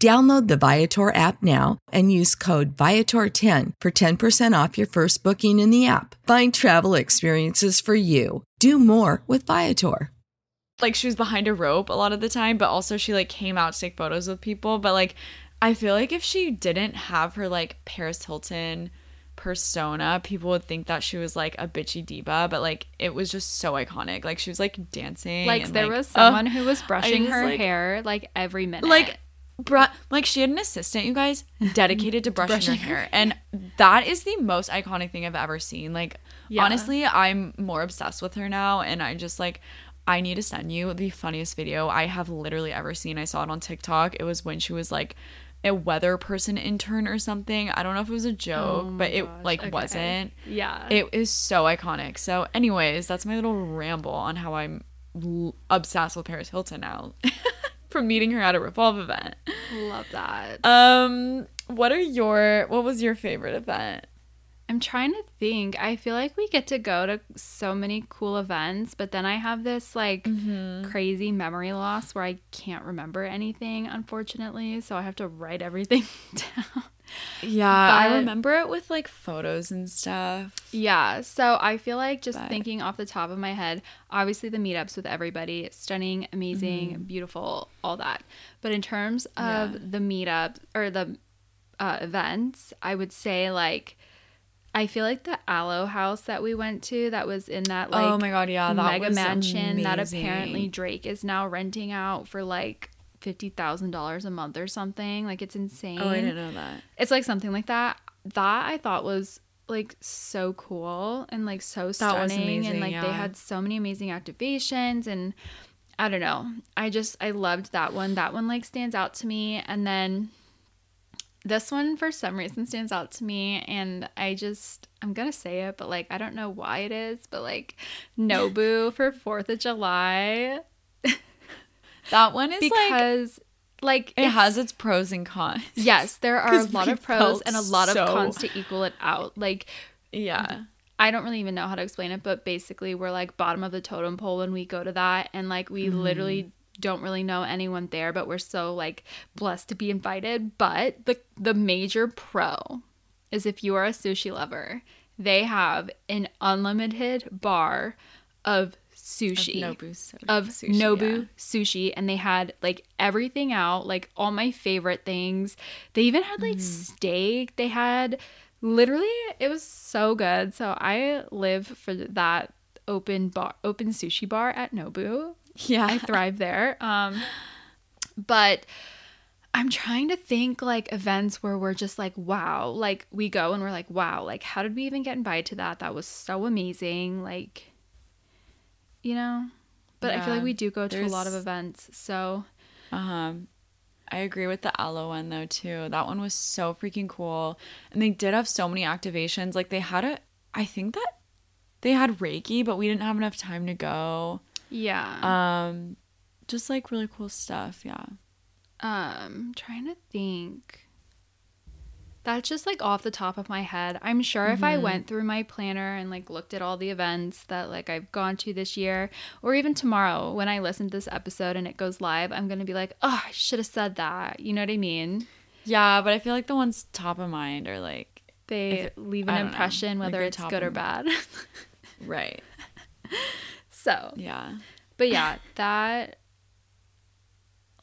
Download the Viator app now and use code Viator10 for 10% off your first booking in the app. Find travel experiences for you. Do more with Viator. like she was behind a rope a lot of the time, but also she like came out to take photos with people. But like I feel like if she didn't have her like Paris Hilton persona, people would think that she was like a bitchy diva, but like it was just so iconic. Like she was like dancing. Like and, there like, was uh, someone who was brushing just, her like- hair like every minute. like bru- like she had an assistant you guys dedicated to brushing, her hair. and that is the most iconic thing i've ever seen. Like Yeah. honestly i'm more obsessed with her now and i just like i need to send you the funniest video i have literally ever seen. I saw it on tiktok. It was when she was like a weather person intern or something. I don't know if it was a joke but it like Oh okay. wasn't. Yeah. it is so iconic. So anyways that's my little ramble on how i'm l- obsessed with paris hilton now from meeting her at a revolve event love that. um, what are your what was your favorite event? I'm trying to think. I feel like we get to go to so many cool events, but then I have this like Mm-hmm. crazy memory loss where I can't remember anything, unfortunately. So I have to write everything down. Yeah, I remember it with like photos and stuff. Yeah, so I feel like just But- thinking off the top of my head, obviously the meetups with everybody, stunning, amazing, Mm-hmm. beautiful, all that. But in terms of the meetup or the uh, events, I would say like I feel like the Alo house that we went to that was in that like oh my god, yeah, that mega was mansion that apparently Drake is now renting out for like fifty thousand dollars a month or something. Like it's insane. Oh, I didn't know that. It's like something like that. That I thought was like so cool and like so stunning amazing, and like they had so many amazing activations and I don't know. I just I loved that one. That one like stands out to me and then this one for some reason stands out to me and I just I'm going to say it but like I don't know why it is but like Nobu for 4th of July That one is because like, it has its pros and cons. Yes, there are a lot of pros and a lot so- of cons to equal it out. Like, Yeah. I don't really even know how to explain it, but basically, we're like bottom of the totem pole when we go to that, and like we Mm-hmm. literally don't really know anyone there, but we're so like blessed to be invited. But the the major pro is if you are a sushi lover, they have an unlimited bar of sushi Nobu so- of sushi, Nobu yeah. sushi and they had like everything out, like all my favorite things. They even had like Mm-hmm. steak. They had literally it was so good. So I live for that open bar open sushi bar at Nobu. Yeah. I thrive there. Um but I'm trying to think like events where we're just like, wow, like we go and we're like, wow, like how did we even get invited to that? That was so amazing. Like, you know? But I feel like we do go to a lot of events. So Um, I agree with the Alo one though too. That one was so freaking cool, and they did have so many activations. Like they had a, I think that they had Reiki, but we didn't have enough time to go. yeah. Um, just like really cool stuff. Yeah. Um, trying to think. That's just like off the top of my head. I'm sure if I mm-hmm. went through my planner and like looked at all the events that like I've gone to this year, or even tomorrow when I listen to this episode and it goes live, I'm gonna be like, oh, I should have said that. You know what I mean? Yeah, but I feel like the ones top of mind are like They it- leave an don't know, impression like whether it's good or bad. right. so, Yeah. but yeah, that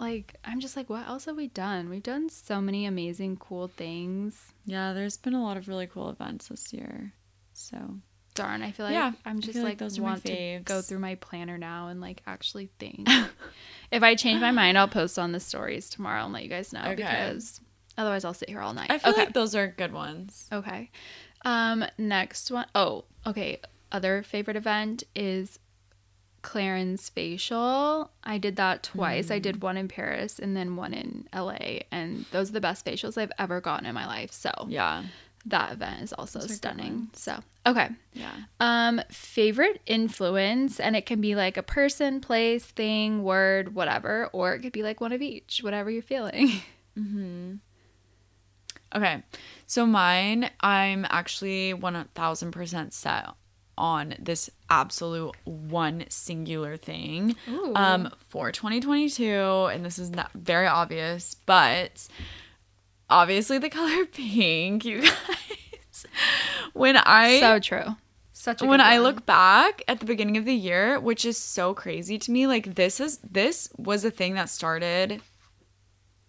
like I'm just like, what else have we done? We've done so many amazing, cool things. Yeah, there's been a lot of really cool events this year. So Darn, I feel like Yeah, I'm just like like, those want to go through my planner now and like actually think. if I change my mind, I'll post on the stories tomorrow and let you guys know Okay. because otherwise I'll sit here all night. I feel okay. like those are good ones. Okay. Um, next one oh okay. Other favorite event is Clarins facial. I did that twice. I Mm. did one in Paris and then one in LA, and those are the best facials I've ever gotten in my life. So Yeah. that event is also Those are good stunning. So okay. Yeah. Um, favorite influence, and it can be like a person, place, thing, word, whatever, or it could be like one of each, whatever you're feeling. Mhm. Okay. So mine, I'm actually 1000% set on this absolute one singular thing Ooh. um for 2022 and this is not very obvious but obviously the color pink you guys when i so true. Such a when I look back at the beginning of the year, which is so crazy to me, like this is this was a thing that started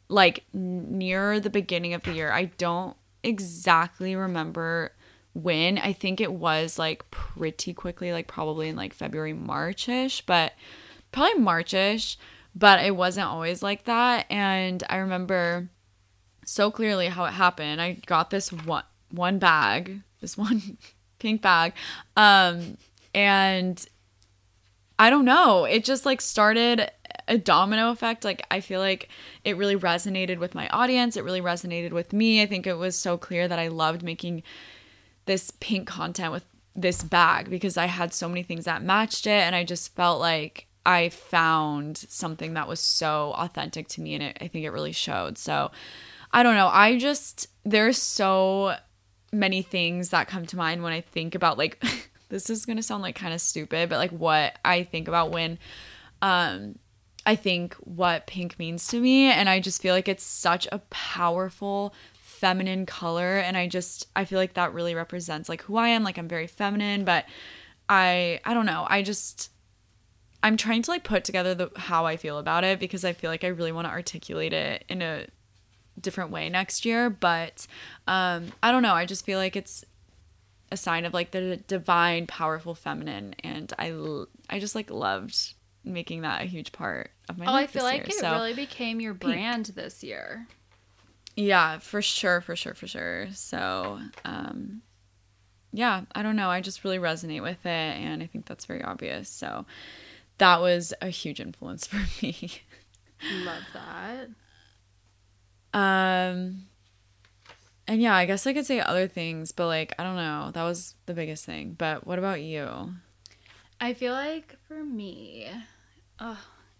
like near the beginning of the year. I don't exactly remember when. I think it was like pretty quickly, like probably in like February, Marchish, but probably Marchish, but it wasn't always like that. And I remember so clearly how it happened. I got this one one bag, this one pink bag. Um and I don't know, it just like started a domino effect. Like I feel like it really resonated with my audience. It really resonated with me. I think it was so clear that I loved making this pink content with this bag because I had so many things that matched it and I just felt like I found something that was so authentic to me and it, I think it really showed. So I don't know. I just there's so many things that come to mind when I think about like this is going to sound like kind of stupid, but like what I think about when um I think what pink means to me and I just feel like it's such a powerful feminine color and I just I feel like that really represents like who I am like I'm very feminine but I I don't know I just I'm trying to like put together the how I feel about it because I feel like I really want to articulate it in a different way next year but um I don't know I just feel like it's a sign of like the divine powerful feminine and I I just like loved making that a huge part of my Oh, life I feel like year. it So- really became your brand this year. Yeah, for sure, for sure, for sure. So, um, yeah, I don't know. I just really resonate with it, and I think that's very obvious. So, that was a huge influence for me. Love that. Um, and yeah, I guess I could say other things, but like, I don't know. That was the biggest thing. But what about you? I feel like for me, ugh,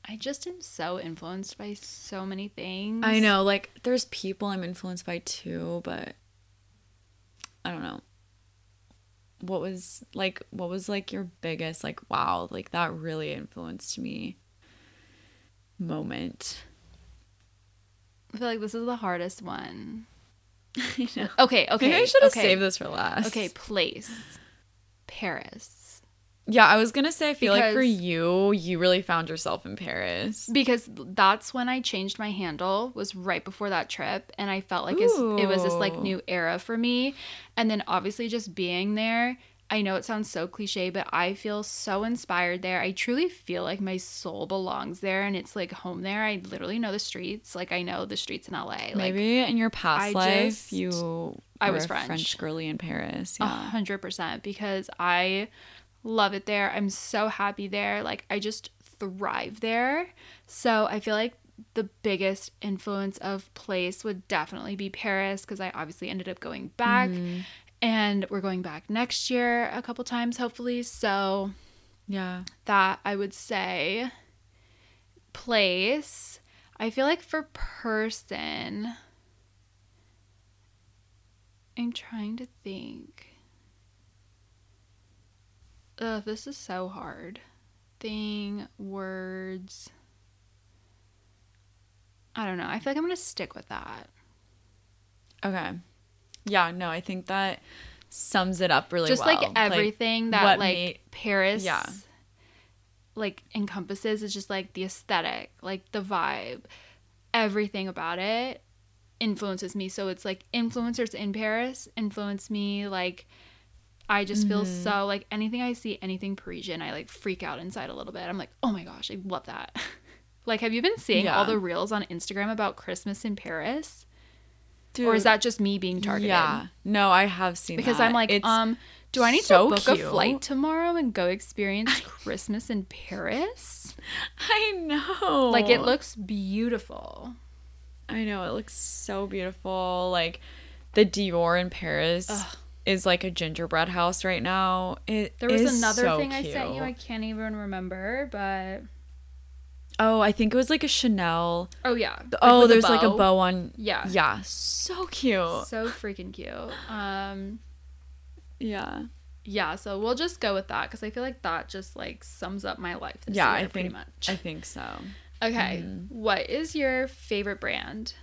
I just am so influenced by so many things. I know, like, there's people I'm influenced by too, but I don't know. What was like, what was like your biggest, like, wow, like that really influenced me moment? I feel like this is the hardest one. I know. Okay, okay. Maybe I should have okay. saved this for last. Okay, place. Paris. Yeah, I was gonna say, I feel like for you, you really found yourself in Paris. Because that's when I changed my handle was right before that trip and I felt like it was this like new era for me and then obviously just being there I know it sounds so cliche but I feel so inspired there I truly feel like my soul belongs there and it's like home there I literally know the streets like I know the streets in LA like in your past I life, just- you I was French. French girly in Paris. A hundred percent because I love it there. I'm so happy there. Like I just thrive there. So I feel like the biggest influence of place would definitely be Paris because I obviously ended up going back mm-hmm. and we're going back next year a couple times hopefully. So Yeah. that I would say place. I feel like for person I'm trying to think. Ugh, this is so hard. Thing, words. I don't know. I feel like I'm gonna stick with that. Okay. Yeah, no, I think that sums it up really well. Just well. like everything that what like made- Paris yeah. like encompasses is just like the aesthetic, like the vibe, everything about it influences me. So it's like influencers in Paris influence me. Like I just feel Mm-hmm. so like anything I see, anything Parisian, I like freak out inside a little bit. I'm like, oh my gosh, I love that. like, have you been seeing all the reels on Instagram about Christmas in Paris? Dude, or is that just me being targeted? Yeah. No, I have seen Because that. I'm like, It's um, do I need so to book a flight tomorrow and go experience Christmas in Paris? I know. Like it looks beautiful. I know it looks so beautiful. Like the Dior in Paris is like a gingerbread house right now. It There was another so thing I sent you. I can't even remember, but oh, I think it was like a Chanel. oh yeah. Like oh, there's like a bow on. Yeah. Yeah, so cute. So freaking cute. Um, yeah. yeah. So we'll just go with that because I feel like that just like sums up my life this Yeah, year I pretty much. I think so. okay. Mm-hmm. What is your favorite brand?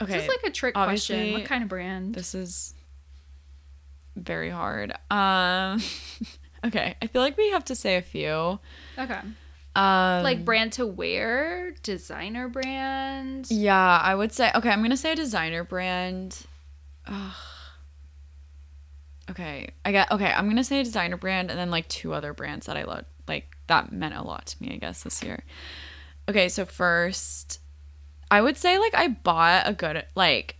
Okay. This is like a trick question. What kind of brand? This is very hard. Um Okay, I feel like we have to say a few. okay. Um Like brand to wear, designer brand. Yeah, I would say okay, I'm gonna say a designer brand. Ugh. Okay. I got okay, I'm gonna say a designer brand and then like two other brands that I love like that meant a lot to me, I guess, this year. Okay, so first I would say like I bought a good like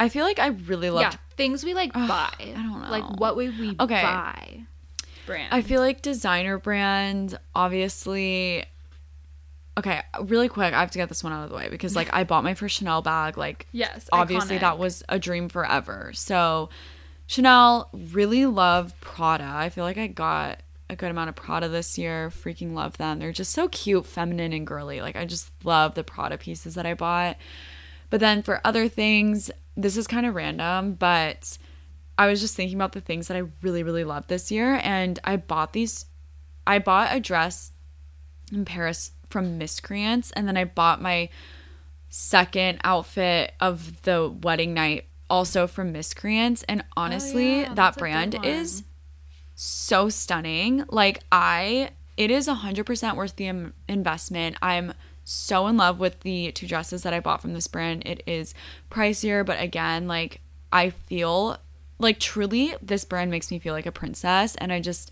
I feel like I really loved things we like buy. I don't know. Like what would we Okay. buy? Brand. I feel like designer brand, obviously. Okay, really quick, I have to get this one out of the way because, like, I bought my first Chanel bag. Like, Yes, obviously, iconic. that was a dream forever. So, Chanel, really love Prada. I feel like I got a good amount of Prada this year. Freaking love them. They're just so cute, feminine, and girly. Like, I just love the Prada pieces that I bought. But then for other things, this is kind of random, but I was just thinking about the things that I really, really loved this year. And I bought these, I bought a dress in Paris from Miscreants. And then I bought my second outfit of the wedding night also from Miscreants. And oh, honestly, Oh, yeah, that that's a good brand is so stunning. Like I it is 100% worth the investment. I'm so in love with the two dresses that I bought from this brand. It is pricier, but again, like I feel like truly this brand makes me feel like a princess and I just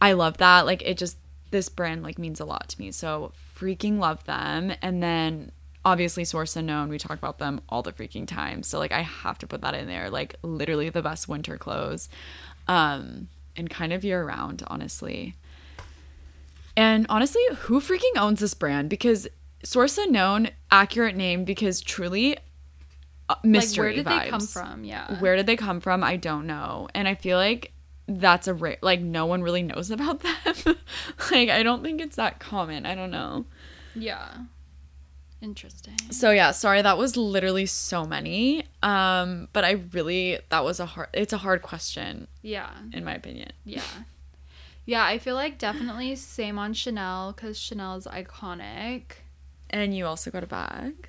I love that. Like it just this brand like means a lot to me. So freaking love them. And then obviously Source Unknown, we talk about them all the freaking time. So like I have to put that in there. Like literally the best winter clothes. Um and kind of year round, honestly. And honestly, who freaking owns this brand? Because Source Unknown, accurate name because truly uh, mystery like where did they come from? Yeah. Where did they come from? I don't know. And I feel like that's a rare, like no one really knows about them. like I don't think it's that common. I don't know. Yeah. Interesting. So yeah, sorry that was literally so many. Um but I really that was a hard it's a hard question Yeah. in my opinion. Yeah. Yeah, I feel like definitely same on Chanel because Chanel is iconic. And you also got a bag.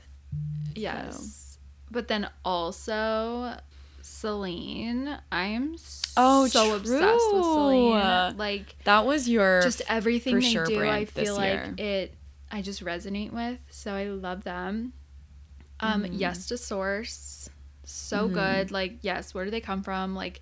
Yes. But then also Celine. I am Oh, so obsessed with Celine. Like That was your just everything they sure do, I feel like it I just resonate with. So I love them. Um, Mm-hmm. yes to source. So good. Like, yes, where do they come from? Like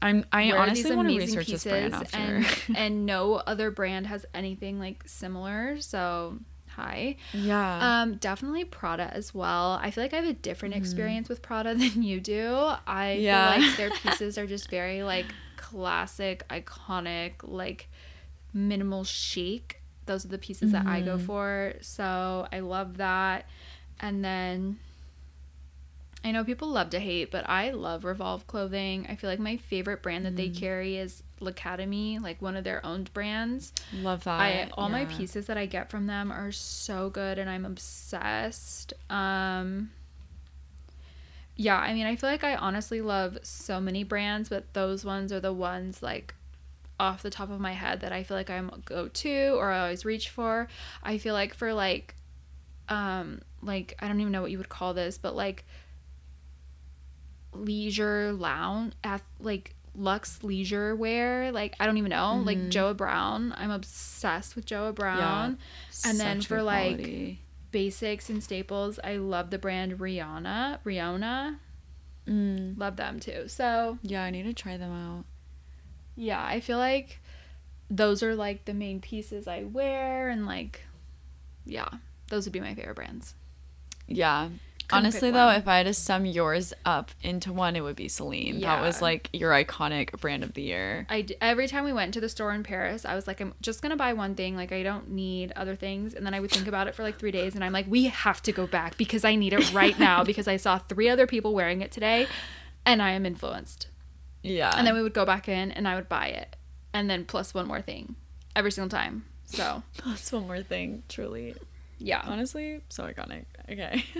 I'm I honestly want to research this brand after. and and no other brand has anything like similar so hi yeah. um definitely prada as well i feel like i have a different experience with prada than you do i Mm-hmm. Yeah. feel like their pieces are just very like classic iconic like minimal chic those are the pieces that i go Mm-hmm. for so i love that and then I know people love to hate, but I love Revolve clothing. I feel like my favorite brand that they Mm. carry is L'Academie, like one of their owned brands. Love that. I all my pieces that I get from them are so good and I'm obsessed. Um Yeah, I mean, I feel like I honestly love so many brands, but those ones are the ones like off the top of my head that I feel like I'm a go to or I always reach for. I feel like for like um like I don't even know what you would call this, but like leisure lounge at like luxe leisure wear. Like I don't even know. Like Joah Brown. I'm obsessed with Joah Brown. and then for like quality. basics and staples, I love the brand Rihanna. Rihanna. Mm. Love them too. So Yeah, I need to try them out. yeah, I feel like those are like the main pieces I wear and like yeah, those would be my favorite brands. Yeah. Honestly, though, one. if I had to sum yours up into one, it would be Celine. That was like your iconic brand of the year. I d- every time we went to the store in Paris, I was like, I'm just gonna buy one thing. Like, I don't need other things. And then I would think about it for like three days, and I'm like, we have to go back because I need it right now because I saw three other people wearing it today, and I am influenced. Yeah. And then we would go back in, and I would buy it, and then plus one more thing, every single time. So That's one more thing, truly. yeah. Honestly, so iconic. Okay.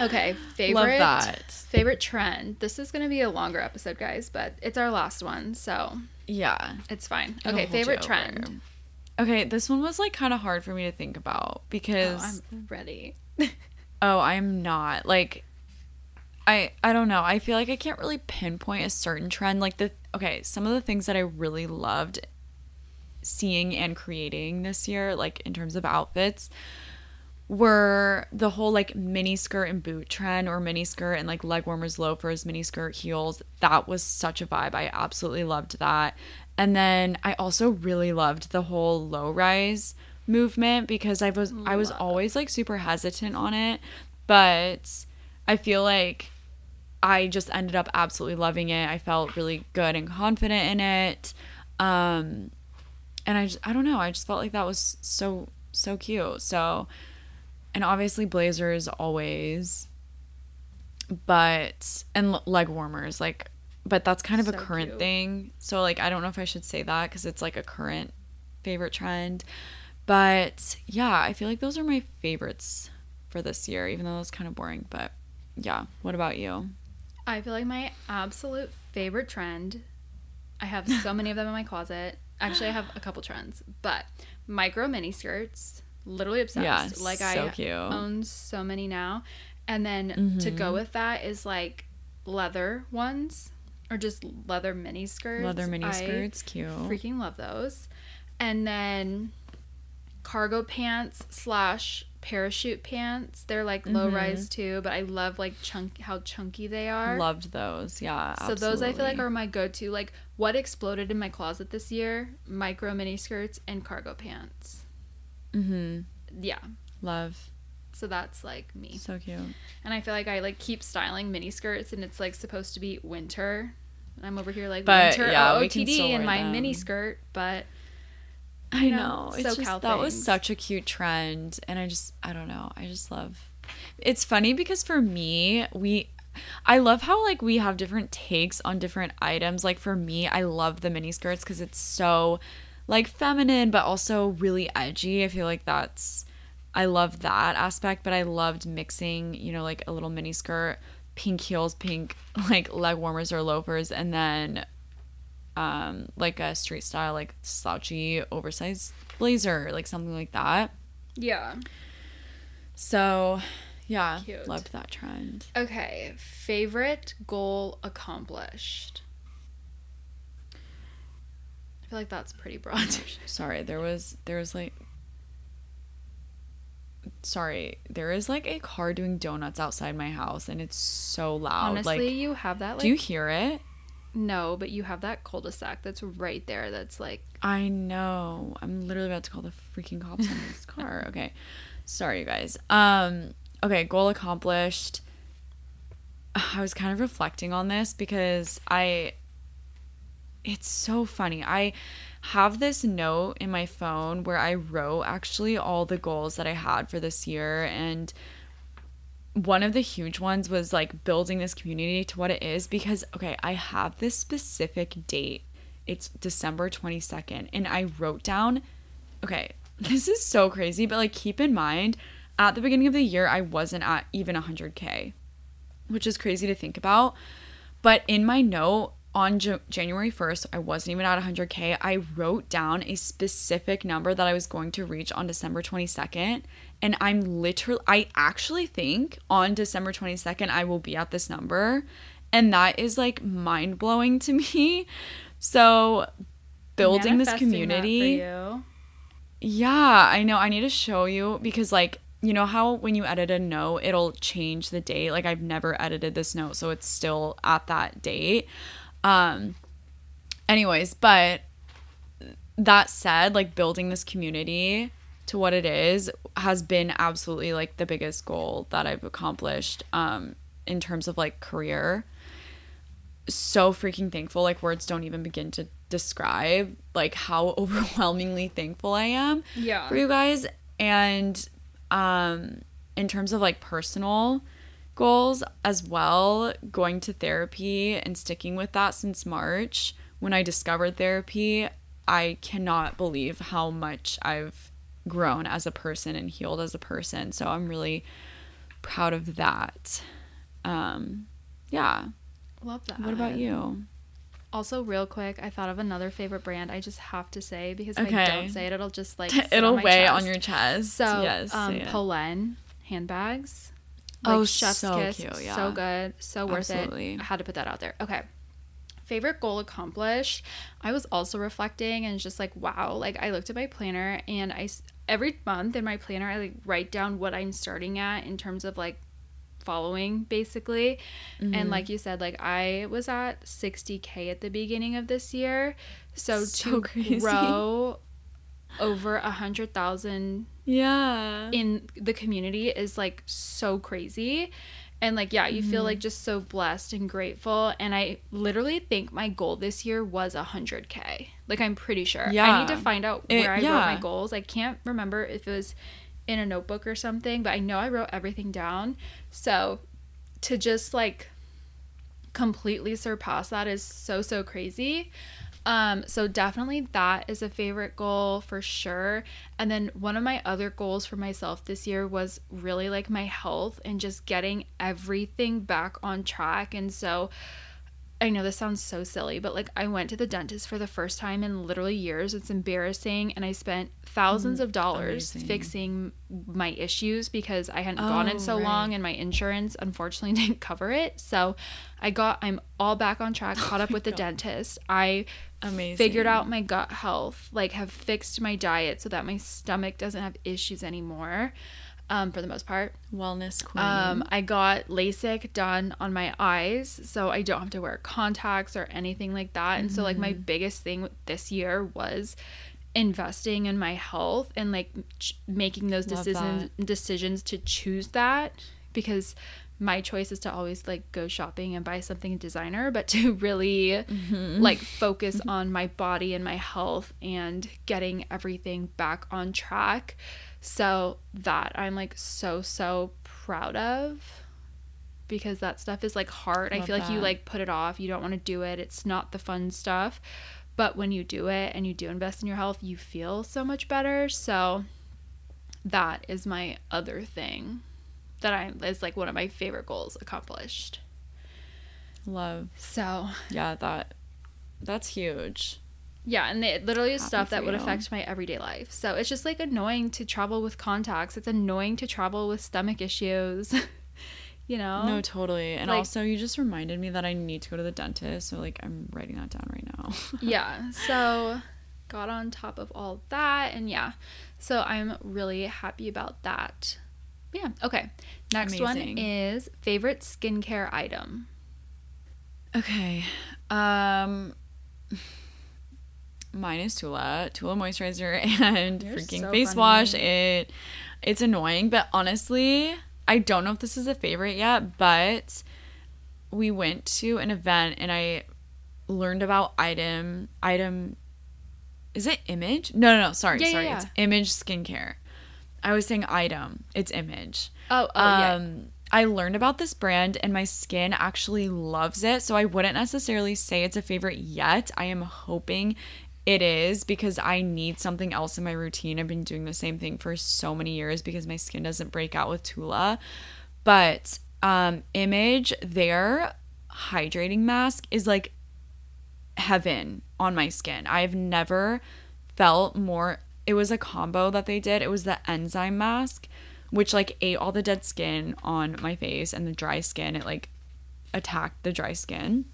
Okay, favorite that. favorite trend. This is gonna be a longer episode, guys, but it's our last one, so yeah. it's fine. Okay, favorite trend. Okay, this one was like kind of hard for me to think about Oh, because I'm ready. oh, I'm not like I I don't know. I feel like I can't really pinpoint a certain trend like the okay, some of the things that I really loved seeing and creating this year like in terms of outfits were the whole like mini skirt and boot trend or mini skirt and like leg warmers loafers mini skirt heels that was such a vibe. I absolutely loved that. And then i also really loved the whole low rise movement because i was i was always like super hesitant on it. But i feel like i just ended up absolutely loving it. I felt really good and confident in it. Um and i just i don't know. I just felt like that was so so cute. So and obviously blazers always but and leg warmers like but that's kind of a current cute. thing so like i don't know if i should say that because it's like a current favorite trend but yeah i feel like those are my favorites for this year even though it's kind of boring but yeah what about you I feel like my absolute favorite trend. I have so many of them in my closet. Actually, I have a couple trends, but micro mini skirts. Literally obsessed. Yeah, like so I cute. own so many now. And then to Mm-hmm. go with that is like leather ones or just leather mini skirts. leather mini skirts cute Freaking love those. And then cargo pants slash parachute pants. They're like low rise too, but I love like chunk how chunky they are. loved those yeah So those I feel like are my go-to. Like what exploded in my closet this year? Micro mini skirts and cargo pants. Mm-hmm Yeah. love So that's like me. so cute And I feel like I like keep styling mini skirts and it's like supposed to be winter. And I'm over here like But, winter yeah, OOTD in my mini skirt, but I know. know, It's just that was such a cute trend and I just I don't know. I just love It's funny because for me, we I love how like we have different takes on different items. Like for me, I love the mini skirts cuz it's so like feminine but also really edgy. I feel like that's I love that aspect, but I loved mixing, you know, like a little mini skirt, pink heels, pink like leg warmers or loafers and then um like a street style like slouchy oversized blazer like something like that yeah. so yeah Cute. loved that trend Okay, favorite goal accomplished. I feel like that's pretty broad. sorry there was there was like sorry there is like a car doing donuts outside my house and it's so loud Honestly, like you have that like do you hear it no, but you have that cul-de-sac that's right there. That's like I know. I'm literally about to call the freaking cops on this car. Okay. Sorry, you guys. Um, okay, goal accomplished. I was kind of reflecting on this because I it's so funny. I have this note in my phone where I wrote actually all the goals that I had for this year and one of the huge ones was like building this community to what it is because okay, I have this specific date. It's December 22nd and I wrote down okay, this is so crazy, but like keep in mind at the beginning of the year I wasn't at even 100k, which is crazy to think about. But in my note on J- January 1st, I wasn't even at 100k. I wrote down a specific number that I was going to reach on December 22nd, and I'm literally I actually think on December 22nd I will be at this number. And that is like mind blowing to me. So, building this Manifesting that for community. Yeah, I know. I need to show you because, like, you know how when you edit a note, it'll change the date. Like, I've never edited this note, so it's still at that date. Um, anyways, but that said, like, building this community to what it is has been absolutely like the biggest goal that I've accomplished um, in terms of like career. So freaking thankful. Like, words don't even begin to describe like how overwhelmingly thankful I am Yeah. for you guys and um in terms of like personal goals as well going to therapy and sticking with that since March when I discovered therapy I cannot believe how much I've grown as a person and healed as a person so I'm really proud of that um yeah Love that. what about you Also, real quick, I thought of another favorite brand. I just have to say because if Okay. I don't say it, it'll just like it'll on my weigh chest. on your chest So, yes um. Polène handbags. Oh, chef's so kiss, cute, yeah. So good, so worth Absolutely. it. I had to put that out there. Okay. Favorite goal accomplished. I was also reflecting and just like, wow. Like I looked at my planner and I, every month in my planner I like write down what I'm starting at in terms of like following basically. Mm-hmm. And like you said, like I was at 60k at the beginning of this year. So, So to crazy. grow over a hundred thousand yeah. in the community is like so crazy. And like yeah you Mm-hmm. feel like just so blessed and grateful. And i literally think my goal this year was 100k like i'm pretty sure. Yeah i need to find out It- where i wrote my goals. I can't remember if it was in a notebook or something but i know i wrote everything down. So to just like completely surpass that is so so crazy um so definitely that is a favorite goal for sure and then one of my other goals for myself this year was really like my health and just getting everything back on track and so I know this sounds so silly, but like I went to the dentist for the first time in literally years. It's embarrassing. And I spent thousands of dollars amazing. fixing my issues because I hadn't gone in Oh, so right. long and my insurance unfortunately didn't cover it. So I got, I'm all back on track, caught up with the dentist. I Amazing. figured out my gut health, like have fixed my diet so that my stomach doesn't have issues anymore. Um, for the most part. wellness queen. Um, I got LASIK done on my eyes, so I don't have to wear contacts or anything like that. And so, like, my biggest thing this year was investing in my health and like ch- making those Love decisions decisions to choose that because my choice is to always like go shopping and buy something designer but to really mm-hmm. like focus on my body and my health and getting everything back on track. So that i'm like so so proud of because that stuff is like hard. I Love feel like you like put it off. You don't want to do it. It's not the fun stuff. But when you do it and you do invest in your health you feel so much better. So that is my other thing that i is like one of my favorite goals accomplished Love. so Yeah, that that's huge. yeah and it literally is Happy stuff that for would you. affect my everyday life so it's just like annoying to travel with contacts it's annoying to travel with stomach issues you know No, totally. And like- also you just reminded me that I need to go to the dentist, so like I'm writing that down right now. yeah so got on top of all that and yeah so i'm really happy about that yeah okay next Amazing. one is favorite skincare item okay. Um mine is Tula, Tula moisturizer and You're freaking so face funny. wash. It it's annoying, but honestly, I don't know if this is a favorite yet, but we went to an event and I learned about item item is it image? No, no, no, sorry, Yeah, yeah, sorry. yeah. It's image skincare. I was saying item. It's image. oh oh yeah um, I learned about this brand and my skin actually loves it. So I wouldn't necessarily say it's a favorite yet. I am hoping it is because I need something else in my routine. I've been doing the same thing for so many years because my skin doesn't break out with Tula. But um Image, their hydrating mask is like heaven on my skin. I've never felt more it was a combo that they did. It was the enzyme mask, which like ate all the dead skin on my face and the dry skin. It like attacked the dry skin.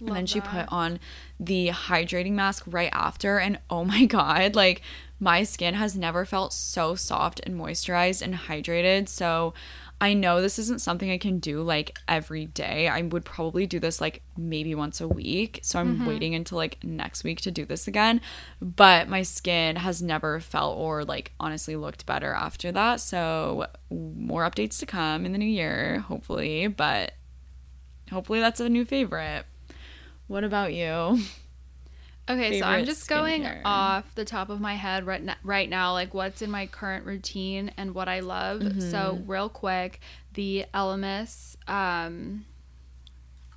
and then Love she that. put on the hydrating mask right after and oh my god, like my skin has never felt so soft and moisturized and hydrated. So I know this isn't something I can do like every day. I would probably do this like maybe once a week. So I'm mm-hmm. waiting until like next week to do this again. But my skin has never felt or like honestly looked better after that. So more updates to come in the new year, hopefully. But hopefully that's a new favorite. What about you? Okay, so I'm just going skincare? off the top of my head right now, right now, like what's in my current routine and what I love. So Mm-hmm. real quick, the Elemis um,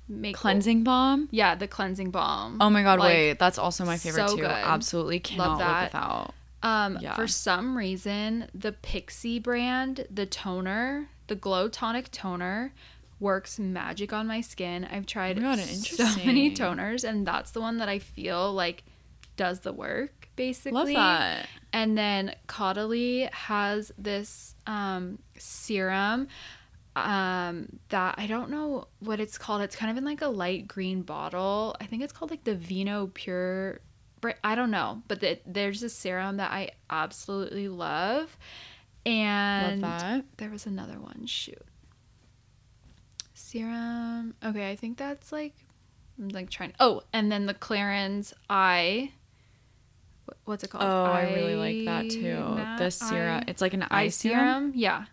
make Cleansing balm? Yeah, the cleansing balm. Oh my god, Like, wait, that's also my favorite so too. good. Absolutely cannot live that. without. Um, Yeah. for some reason, the Pixi brand, the toner, the Glow Tonic toner, works magic on my skin. I've tried Oh God, so many toners, and that's the one that I feel like does the work, basically. Love that. And then Caudalie has this um, serum um that I don't know what it's called. It's kind of in like a light green bottle. I think it's called like the Vinopure I don't know, but the, there's a serum that I absolutely love. And Love that. there was another one. Shoot. Serum. Okay, I think that's like I'm like trying. Oh, and then the Clarins eye. What's it called? Oh, I really like that too. Eye- The serum. eye- It's like an eye eye serum. Yeah.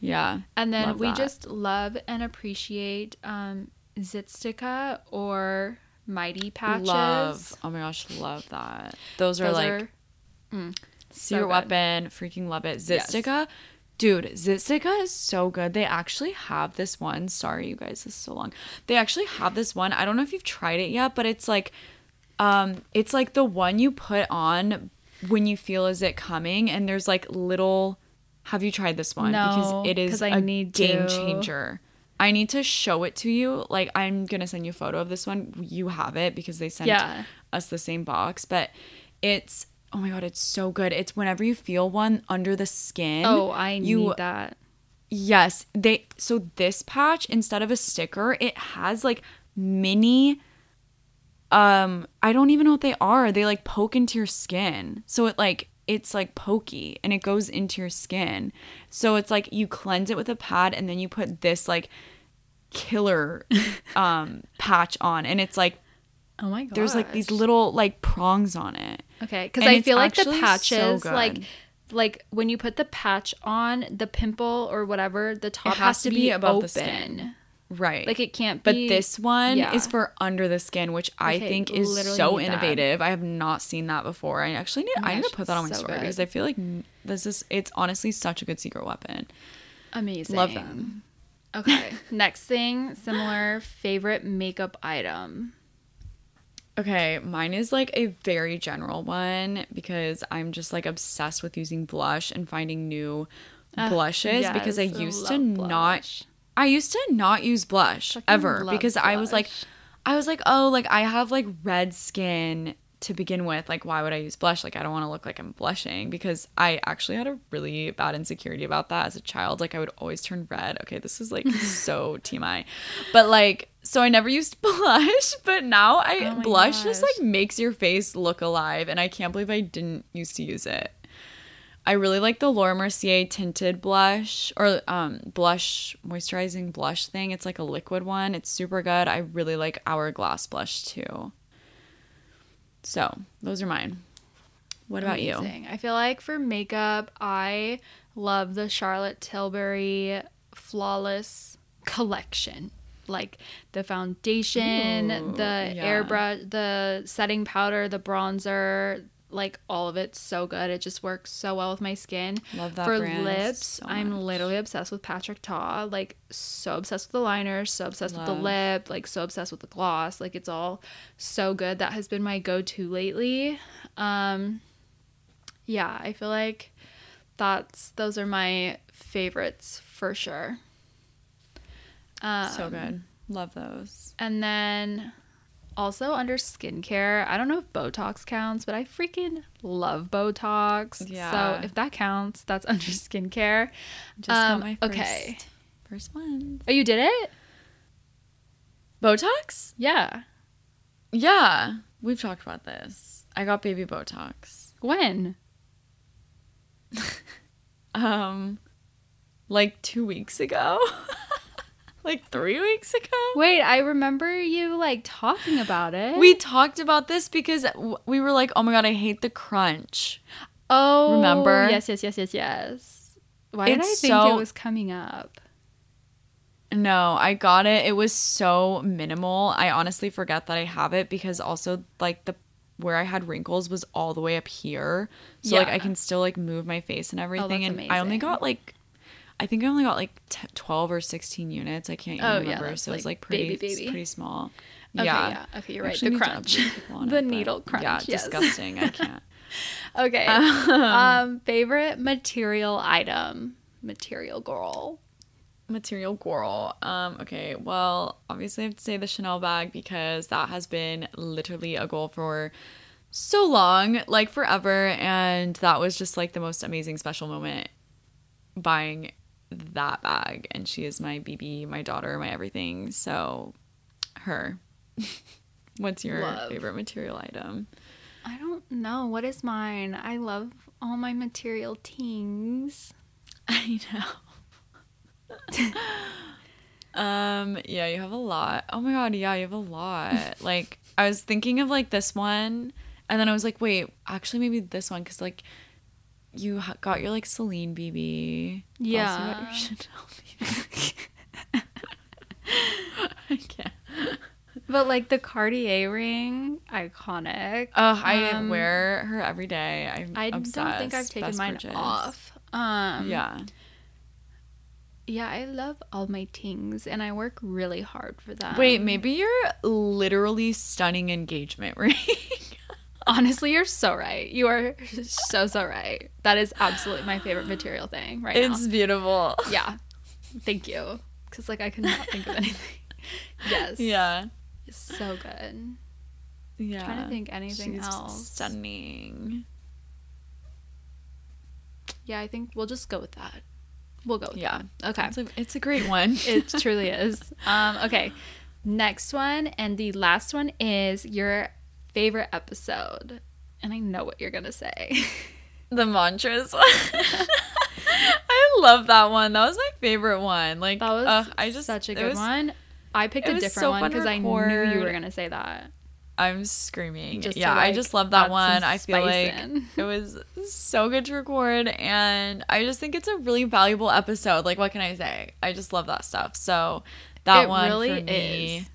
Yeah. And then we that. just love and appreciate um, ZitSticka or Mighty Patches. Love. Oh my gosh, love that. Those are Those like are mm, so secret good. weapon. Freaking love it. Yes. Dude, ZitSticka is so good. They actually have this one. Sorry, you guys, this is so long. They actually have this one. I don't know if you've tried it yet, but it's like, um, it's like the one you put on when you feel is it coming, and there's like little. Have you tried this one? No, because it is I a need game to. changer. I need to show it to you. Like I'm gonna send you a photo of this one. You have it because they sent Yeah. us the same box, but it's oh my god, it's so good. It's whenever you feel one under the skin. Oh, I you, need that. Yes, they so this patch instead of a sticker, it has like mini um I don't even know what they are. They like poke into your skin. So it like it's like pokey and it goes into your skin. So it's like you cleanse it with a pad and then you put this like killer um patch on and it's like Oh my god. there's like these little like prongs on it. Okay, because I feel like the actually so patches, like, like when you put the patch on the pimple or whatever, the top has to be above the open. skin. Right. Like it can't be But be. this one yeah. is for under the skin, which I Okay, think is so need that. innovative. I have not seen that before. I actually need Oh I need gosh, to put that on my so story good. because I feel like this is it's honestly such a good secret weapon. amazing. Love them. Okay, next thing, similar favorite makeup item. Okay, mine is like a very general one because I'm just like obsessed with using blush and finding new ah, blushes because I Yes, used to love not. I used to not use blush Fucking ever because I was like. I was like, "Oh, like I have like red skin to begin with. Like why would I use blush? Like I don't want to look like I'm blushing because I actually had a really bad insecurity about that as a child. Like I would always turn red. Okay, this is like so TMI. But like so I never used blush, but now I Oh blush just like makes your face look alive and I can't believe I didn't used to use it. I really like the Laura Mercier tinted blush or um, blush moisturizing blush thing. It's like a liquid one. It's super good. I really like Hourglass blush too. So those are mine. What about you? I feel like for makeup, I love the Charlotte Tilbury Flawless collection. Like the foundation, Ooh, the yeah. airbrush, the setting powder, the bronzer, like all of it's so good. It just works so well with my skin. Love that For lips, so I'm literally obsessed with Patrick Ta. Like so obsessed with the liner, so obsessed with the lip, like so obsessed with the gloss. Like it's all so good. That has been my go-to lately. Um yeah, I feel like that's those are my favorites for sure. Um, so good. Love those. And then also under skincare, I don't know if Botox counts, but I freaking love Botox. Yeah. So if that counts, that's under skincare. Just Um, got my first, okay. first one. Oh, you did it? Botox? Yeah. Yeah, we've talked about this. I got baby Botox. When? Um, like two weeks ago, like three weeks ago. Wait, I remember you like talking about it. We talked about this because we were like, "Oh my god, I hate the crunch." oh Remember? Yes, yes, yes, yes, yes. Why did I think so- it was coming up? No, I got it. It was so minimal. I honestly forget that I have it because also like the where I had wrinkles was all the way up here. So like Yeah. Oh, I can still like move my face and oh, everything that's and I only got like I think I only got like t- 12 or 16 units. I can't even Oh, remember. that's, so it was like, like pretty baby, baby. pretty small. Okay, yeah. yeah. Okay, you're right. The crunch. The it, needle crunch, Yeah, yes. disgusting. I can't. Okay. um, favorite material item. Material girl. Material girl. Um, okay, well, obviously I have to say the Chanel bag because that has been literally a goal for so long, like forever, and that was just like the most amazing special moment buying that bag. And she is my BB, my daughter, my everything. So her. What's your Love. favorite material item? I don't know. What is mine? I love all my material things. I know. um, yeah, you have a lot. Oh my god, yeah, you have a lot. like I was thinking of like this one, and then I was like, wait, actually maybe this one cuz like you got your like Celine BB. You also got your Yeah. Chanel BB. I can't. But like the Cartier ring, iconic. Oh, I Um, wear her every day. I'm I obsessed. don't think I've taken Best mine purchase. off. Um, Yeah. yeah, I love all my things, and I work really hard for them. Wait, maybe your literally stunning engagement ring. Honestly, you're so right. You are so so right. That is absolutely my favorite material thing right it's now. beautiful. Yeah, thank you. Because like I could not think of anything. yes. Yeah. It's so good. Yeah. i Trying to think anything She's else. Stunning. Yeah, I think we'll just go with that. We'll go with Yeah. that. Okay. It's a, it's a great one. it truly is. Um, okay. Next one and the last one is your favorite episode. And I know what you're gonna say. the mantras one. I love that one. That was my favorite one. Like That was ugh, I just such a good was- one. I picked a different so one because I knew you were gonna say that. I'm screaming. Just to, yeah, I just love that one. I feel like in. it was so good to record and I just think it's a really valuable episode. Like what can I say? I just love that stuff. So that It one really for me. is.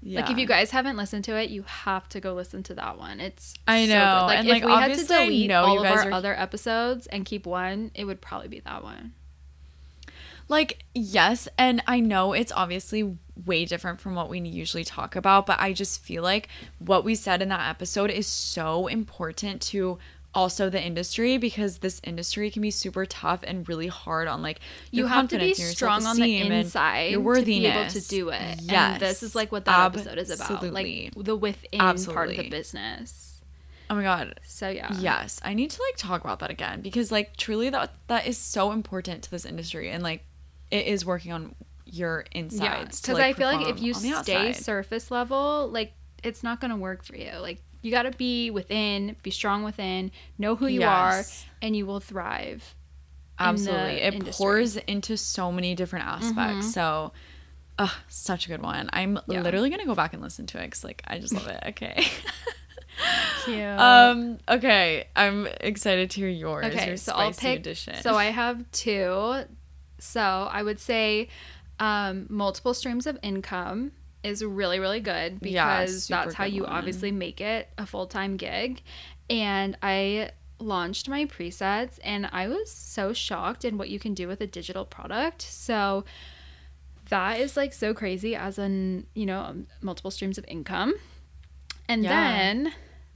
Yeah. Like if you guys haven't listened to it, you have to go listen to that one. It's I so know, good. Like and, if like, we had to delete know all of our are- other episodes and keep one, it would probably be that one. Like, yes, and I know it's obviously way different from what we usually talk about, but I just feel like what we said in that episode is so important to also the industry because this industry can be super tough and really hard on like You have to be confidence and your strong on the inside your to be able to do it. Yes, And this is like what that episode is about. Like the within part of the business. Oh my god. So yeah. Yes, I need to like talk about that again because like truly that that is so important to this industry and like it is working on your Yeah. insides. Because to, like, I feel like if you stay outside. surface level, like it's not gonna work for you. Like you gotta be within, be strong within, know who you Yes. are, and you will thrive. Absolutely. It industry. pours into so many different aspects. So, uh, such a good one. I'm Yeah. literally going to go back and listen to it because, like, I just love it. Okay. Cute. um, okay. I'm excited to hear yours. okay, your so I'll pick. edition. So I have two. So I would say um, multiple streams of income is really really good because Yeah, that's how you one. obviously make it a full time gig. And I launched my presets, and I was so shocked in what you can do with a digital product. So that is like so crazy as an you know um, multiple streams of income. And Yeah. then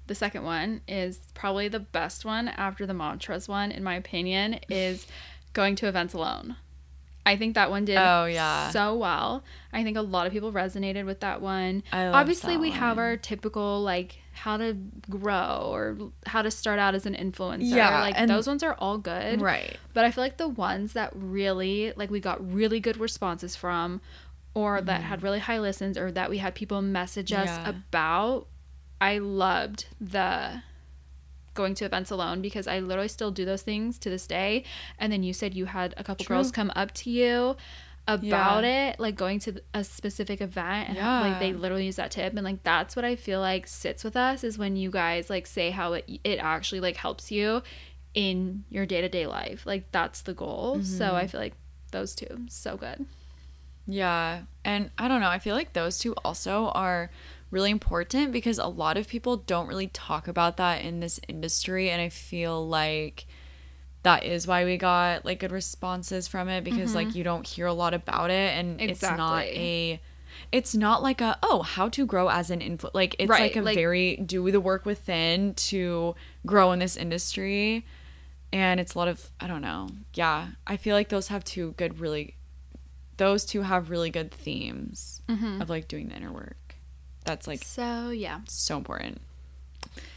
the second one is probably the best one after the mantras one, in my opinion, is going to events alone. I think that one did Oh, yeah. so well. I think a lot of people resonated with that one. Obviously, that we have our typical like how to grow or how to start out as an influencer. Yeah, like those ones are all good. right. But I feel like the ones that really like we got really good responses from or that had really high listens or that we had people message us Yeah. about. I loved the going to events alone because I literally still do those things to this day. And then you said you had a couple True. girls come up to you about Yeah. it, like going to a specific event and like they literally use that tip and like that's what I feel like sits with us is when you guys like say how it it actually like helps you in your day-to-day life. Like that's the goal. So Mm-hmm. I feel like those two so good. Yeah. And I don't know, I feel like those two also are really important because a lot of people don't really talk about that in this industry and I feel like that is why we got like good responses from it because like you don't hear a lot about it and it's not Mm-hmm. A it's not like a oh how to grow as an influ like it's Right, like a like- very do the work within to grow in this industry and it's a lot of i don't know yeah i feel like those have two good really those two have really good themes Mm-hmm. of like doing the inner work that's like So yeah. so important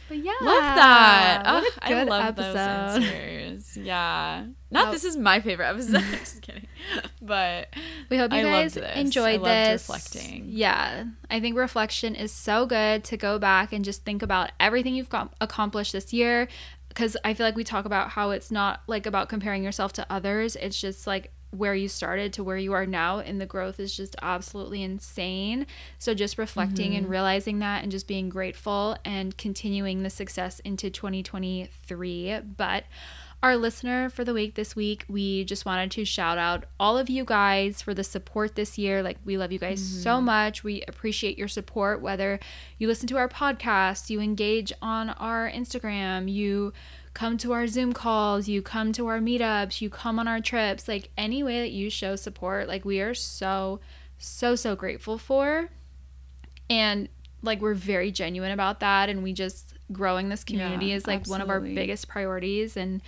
But yeah. love that Ugh, i love episode. those answers yeah not this is my favorite episode just kidding but We hope you I loved guys this. enjoyed I this. reflecting. Yeah, I think reflection is so good to go back and just think about everything you've got accomplished this year. Because I feel like we talk about how it's not like about comparing yourself to others. It's just like where you started to where you are now, and the growth is just absolutely insane. So just reflecting Mm-hmm. and realizing that, and just being grateful and continuing the success into 2023. But our listener for the week this week, we just wanted to shout out all of you guys for the support this year. Like, we love you guys so much. We appreciate your support, whether you listen to our podcast, you engage on our Instagram, you come to our Zoom calls, you come to our meetups, you come on our trips, like any way that you show support, like, we are so, so, so grateful for. And like, we're very genuine about that. And we just, growing this community Yeah, is like one of our biggest priorities. And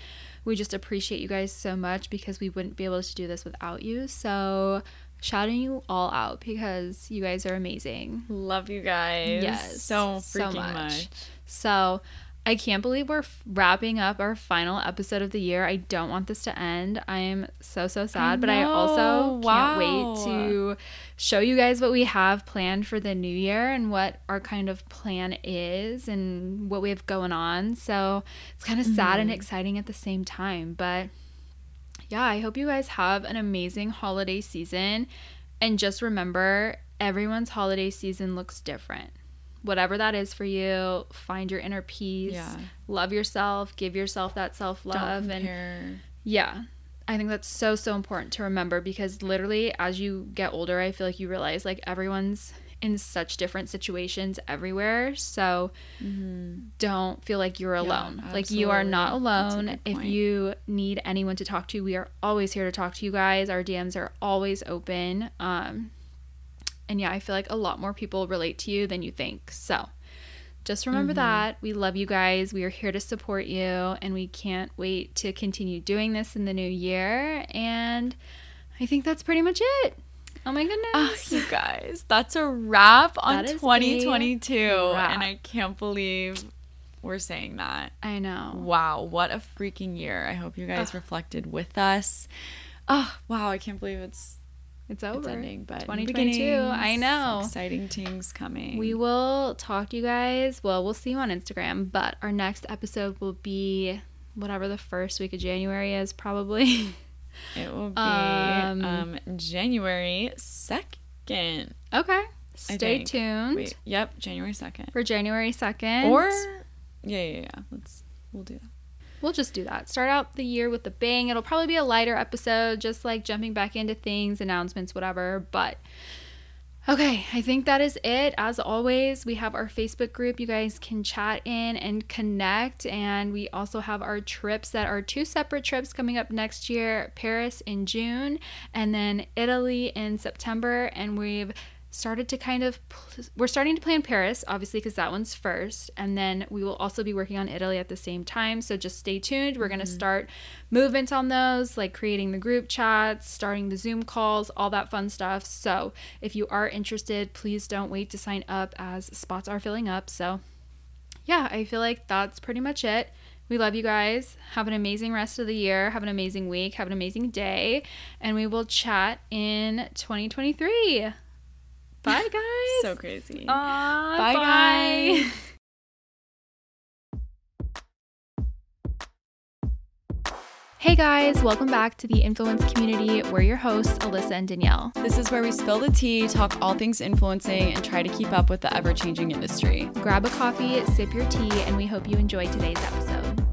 we just appreciate you guys so much because we wouldn't be able to do this without you. So, shouting you all out because you guys are amazing. love you guys Yes, so so much. much. So, I can't believe we're f- wrapping up our final episode of the year. I don't want this to end. I am so, so sad, but I also know. can't wait to show you guys what we have planned for the new year and what our kind of plan is and what we have going on. So, it's kind of sad Mm-hmm. and exciting at the same time, but yeah, I hope you guys have an amazing holiday season. And just remember, everyone's holiday season looks different. Whatever that is for you, find your inner peace. Yeah. Love yourself, give yourself that self love. And yeah, I think that's so, so important to remember because literally, as you get older, I feel like you realize like everyone's in such different situations everywhere. So don't feel like you're alone. like you are not absolutely. That's a alone. If you need anyone to talk to, we are always here to talk to you guys. Our DMs are always open. Um, and yeah, I feel like a lot more people relate to you than you think. So just remember Mm-hmm. that. We love you guys. We are here to support you, and we can't wait to continue doing this in the new year. And I think that's pretty much it. Oh my goodness. Oh, you guys, that's a wrap on That is a 2022. wrap. And I can't believe we're saying that. I know. Wow, what a freaking year. I hope you guys reflected with us. Oh, wow, I can't believe it's It's over. it's ending, but 2022. I know. Exciting things coming. We will talk to you guys. Well, we'll see you on Instagram, but our next episode will be whatever the first week of January is, probably. it will be Um, um, January 2nd. okay. Stay tuned Wait, yep, January 2nd. for January 2nd. Or yeah, yeah, yeah. Let's we'll do that. We'll just do that. Start out the year with a bang. It'll probably be a lighter episode, just like jumping back into things, announcements, whatever. But okay, I think that is it. As always, we have our Facebook group. You guys can chat in and connect. And we also have our trips that are two separate trips coming up next year Paris in June, and then Italy in September. And we've started to kind of pl- we're starting to plan Paris obviously because that one's first and then we will also be working on Italy at the same time so just stay tuned we're going to mm-hmm. start movement on those like creating the group chats starting the Zoom calls all that fun stuff so if you are interested please don't wait to sign up as spots are filling up so yeah I feel like that's pretty much it We love you guys. Have an amazing rest of the year. Have an amazing week. Have an amazing day. And we will chat in 2023. Bye, guys. So crazy. Aw, Bye, guys. Hey guys, welcome back to the Influence Community. We're your hosts, Allysa and Danielle. This is where we spill the tea, talk all things influencing, and try to keep up with the ever changing industry. Grab a coffee, sip your tea, and we hope you enjoy today's episode.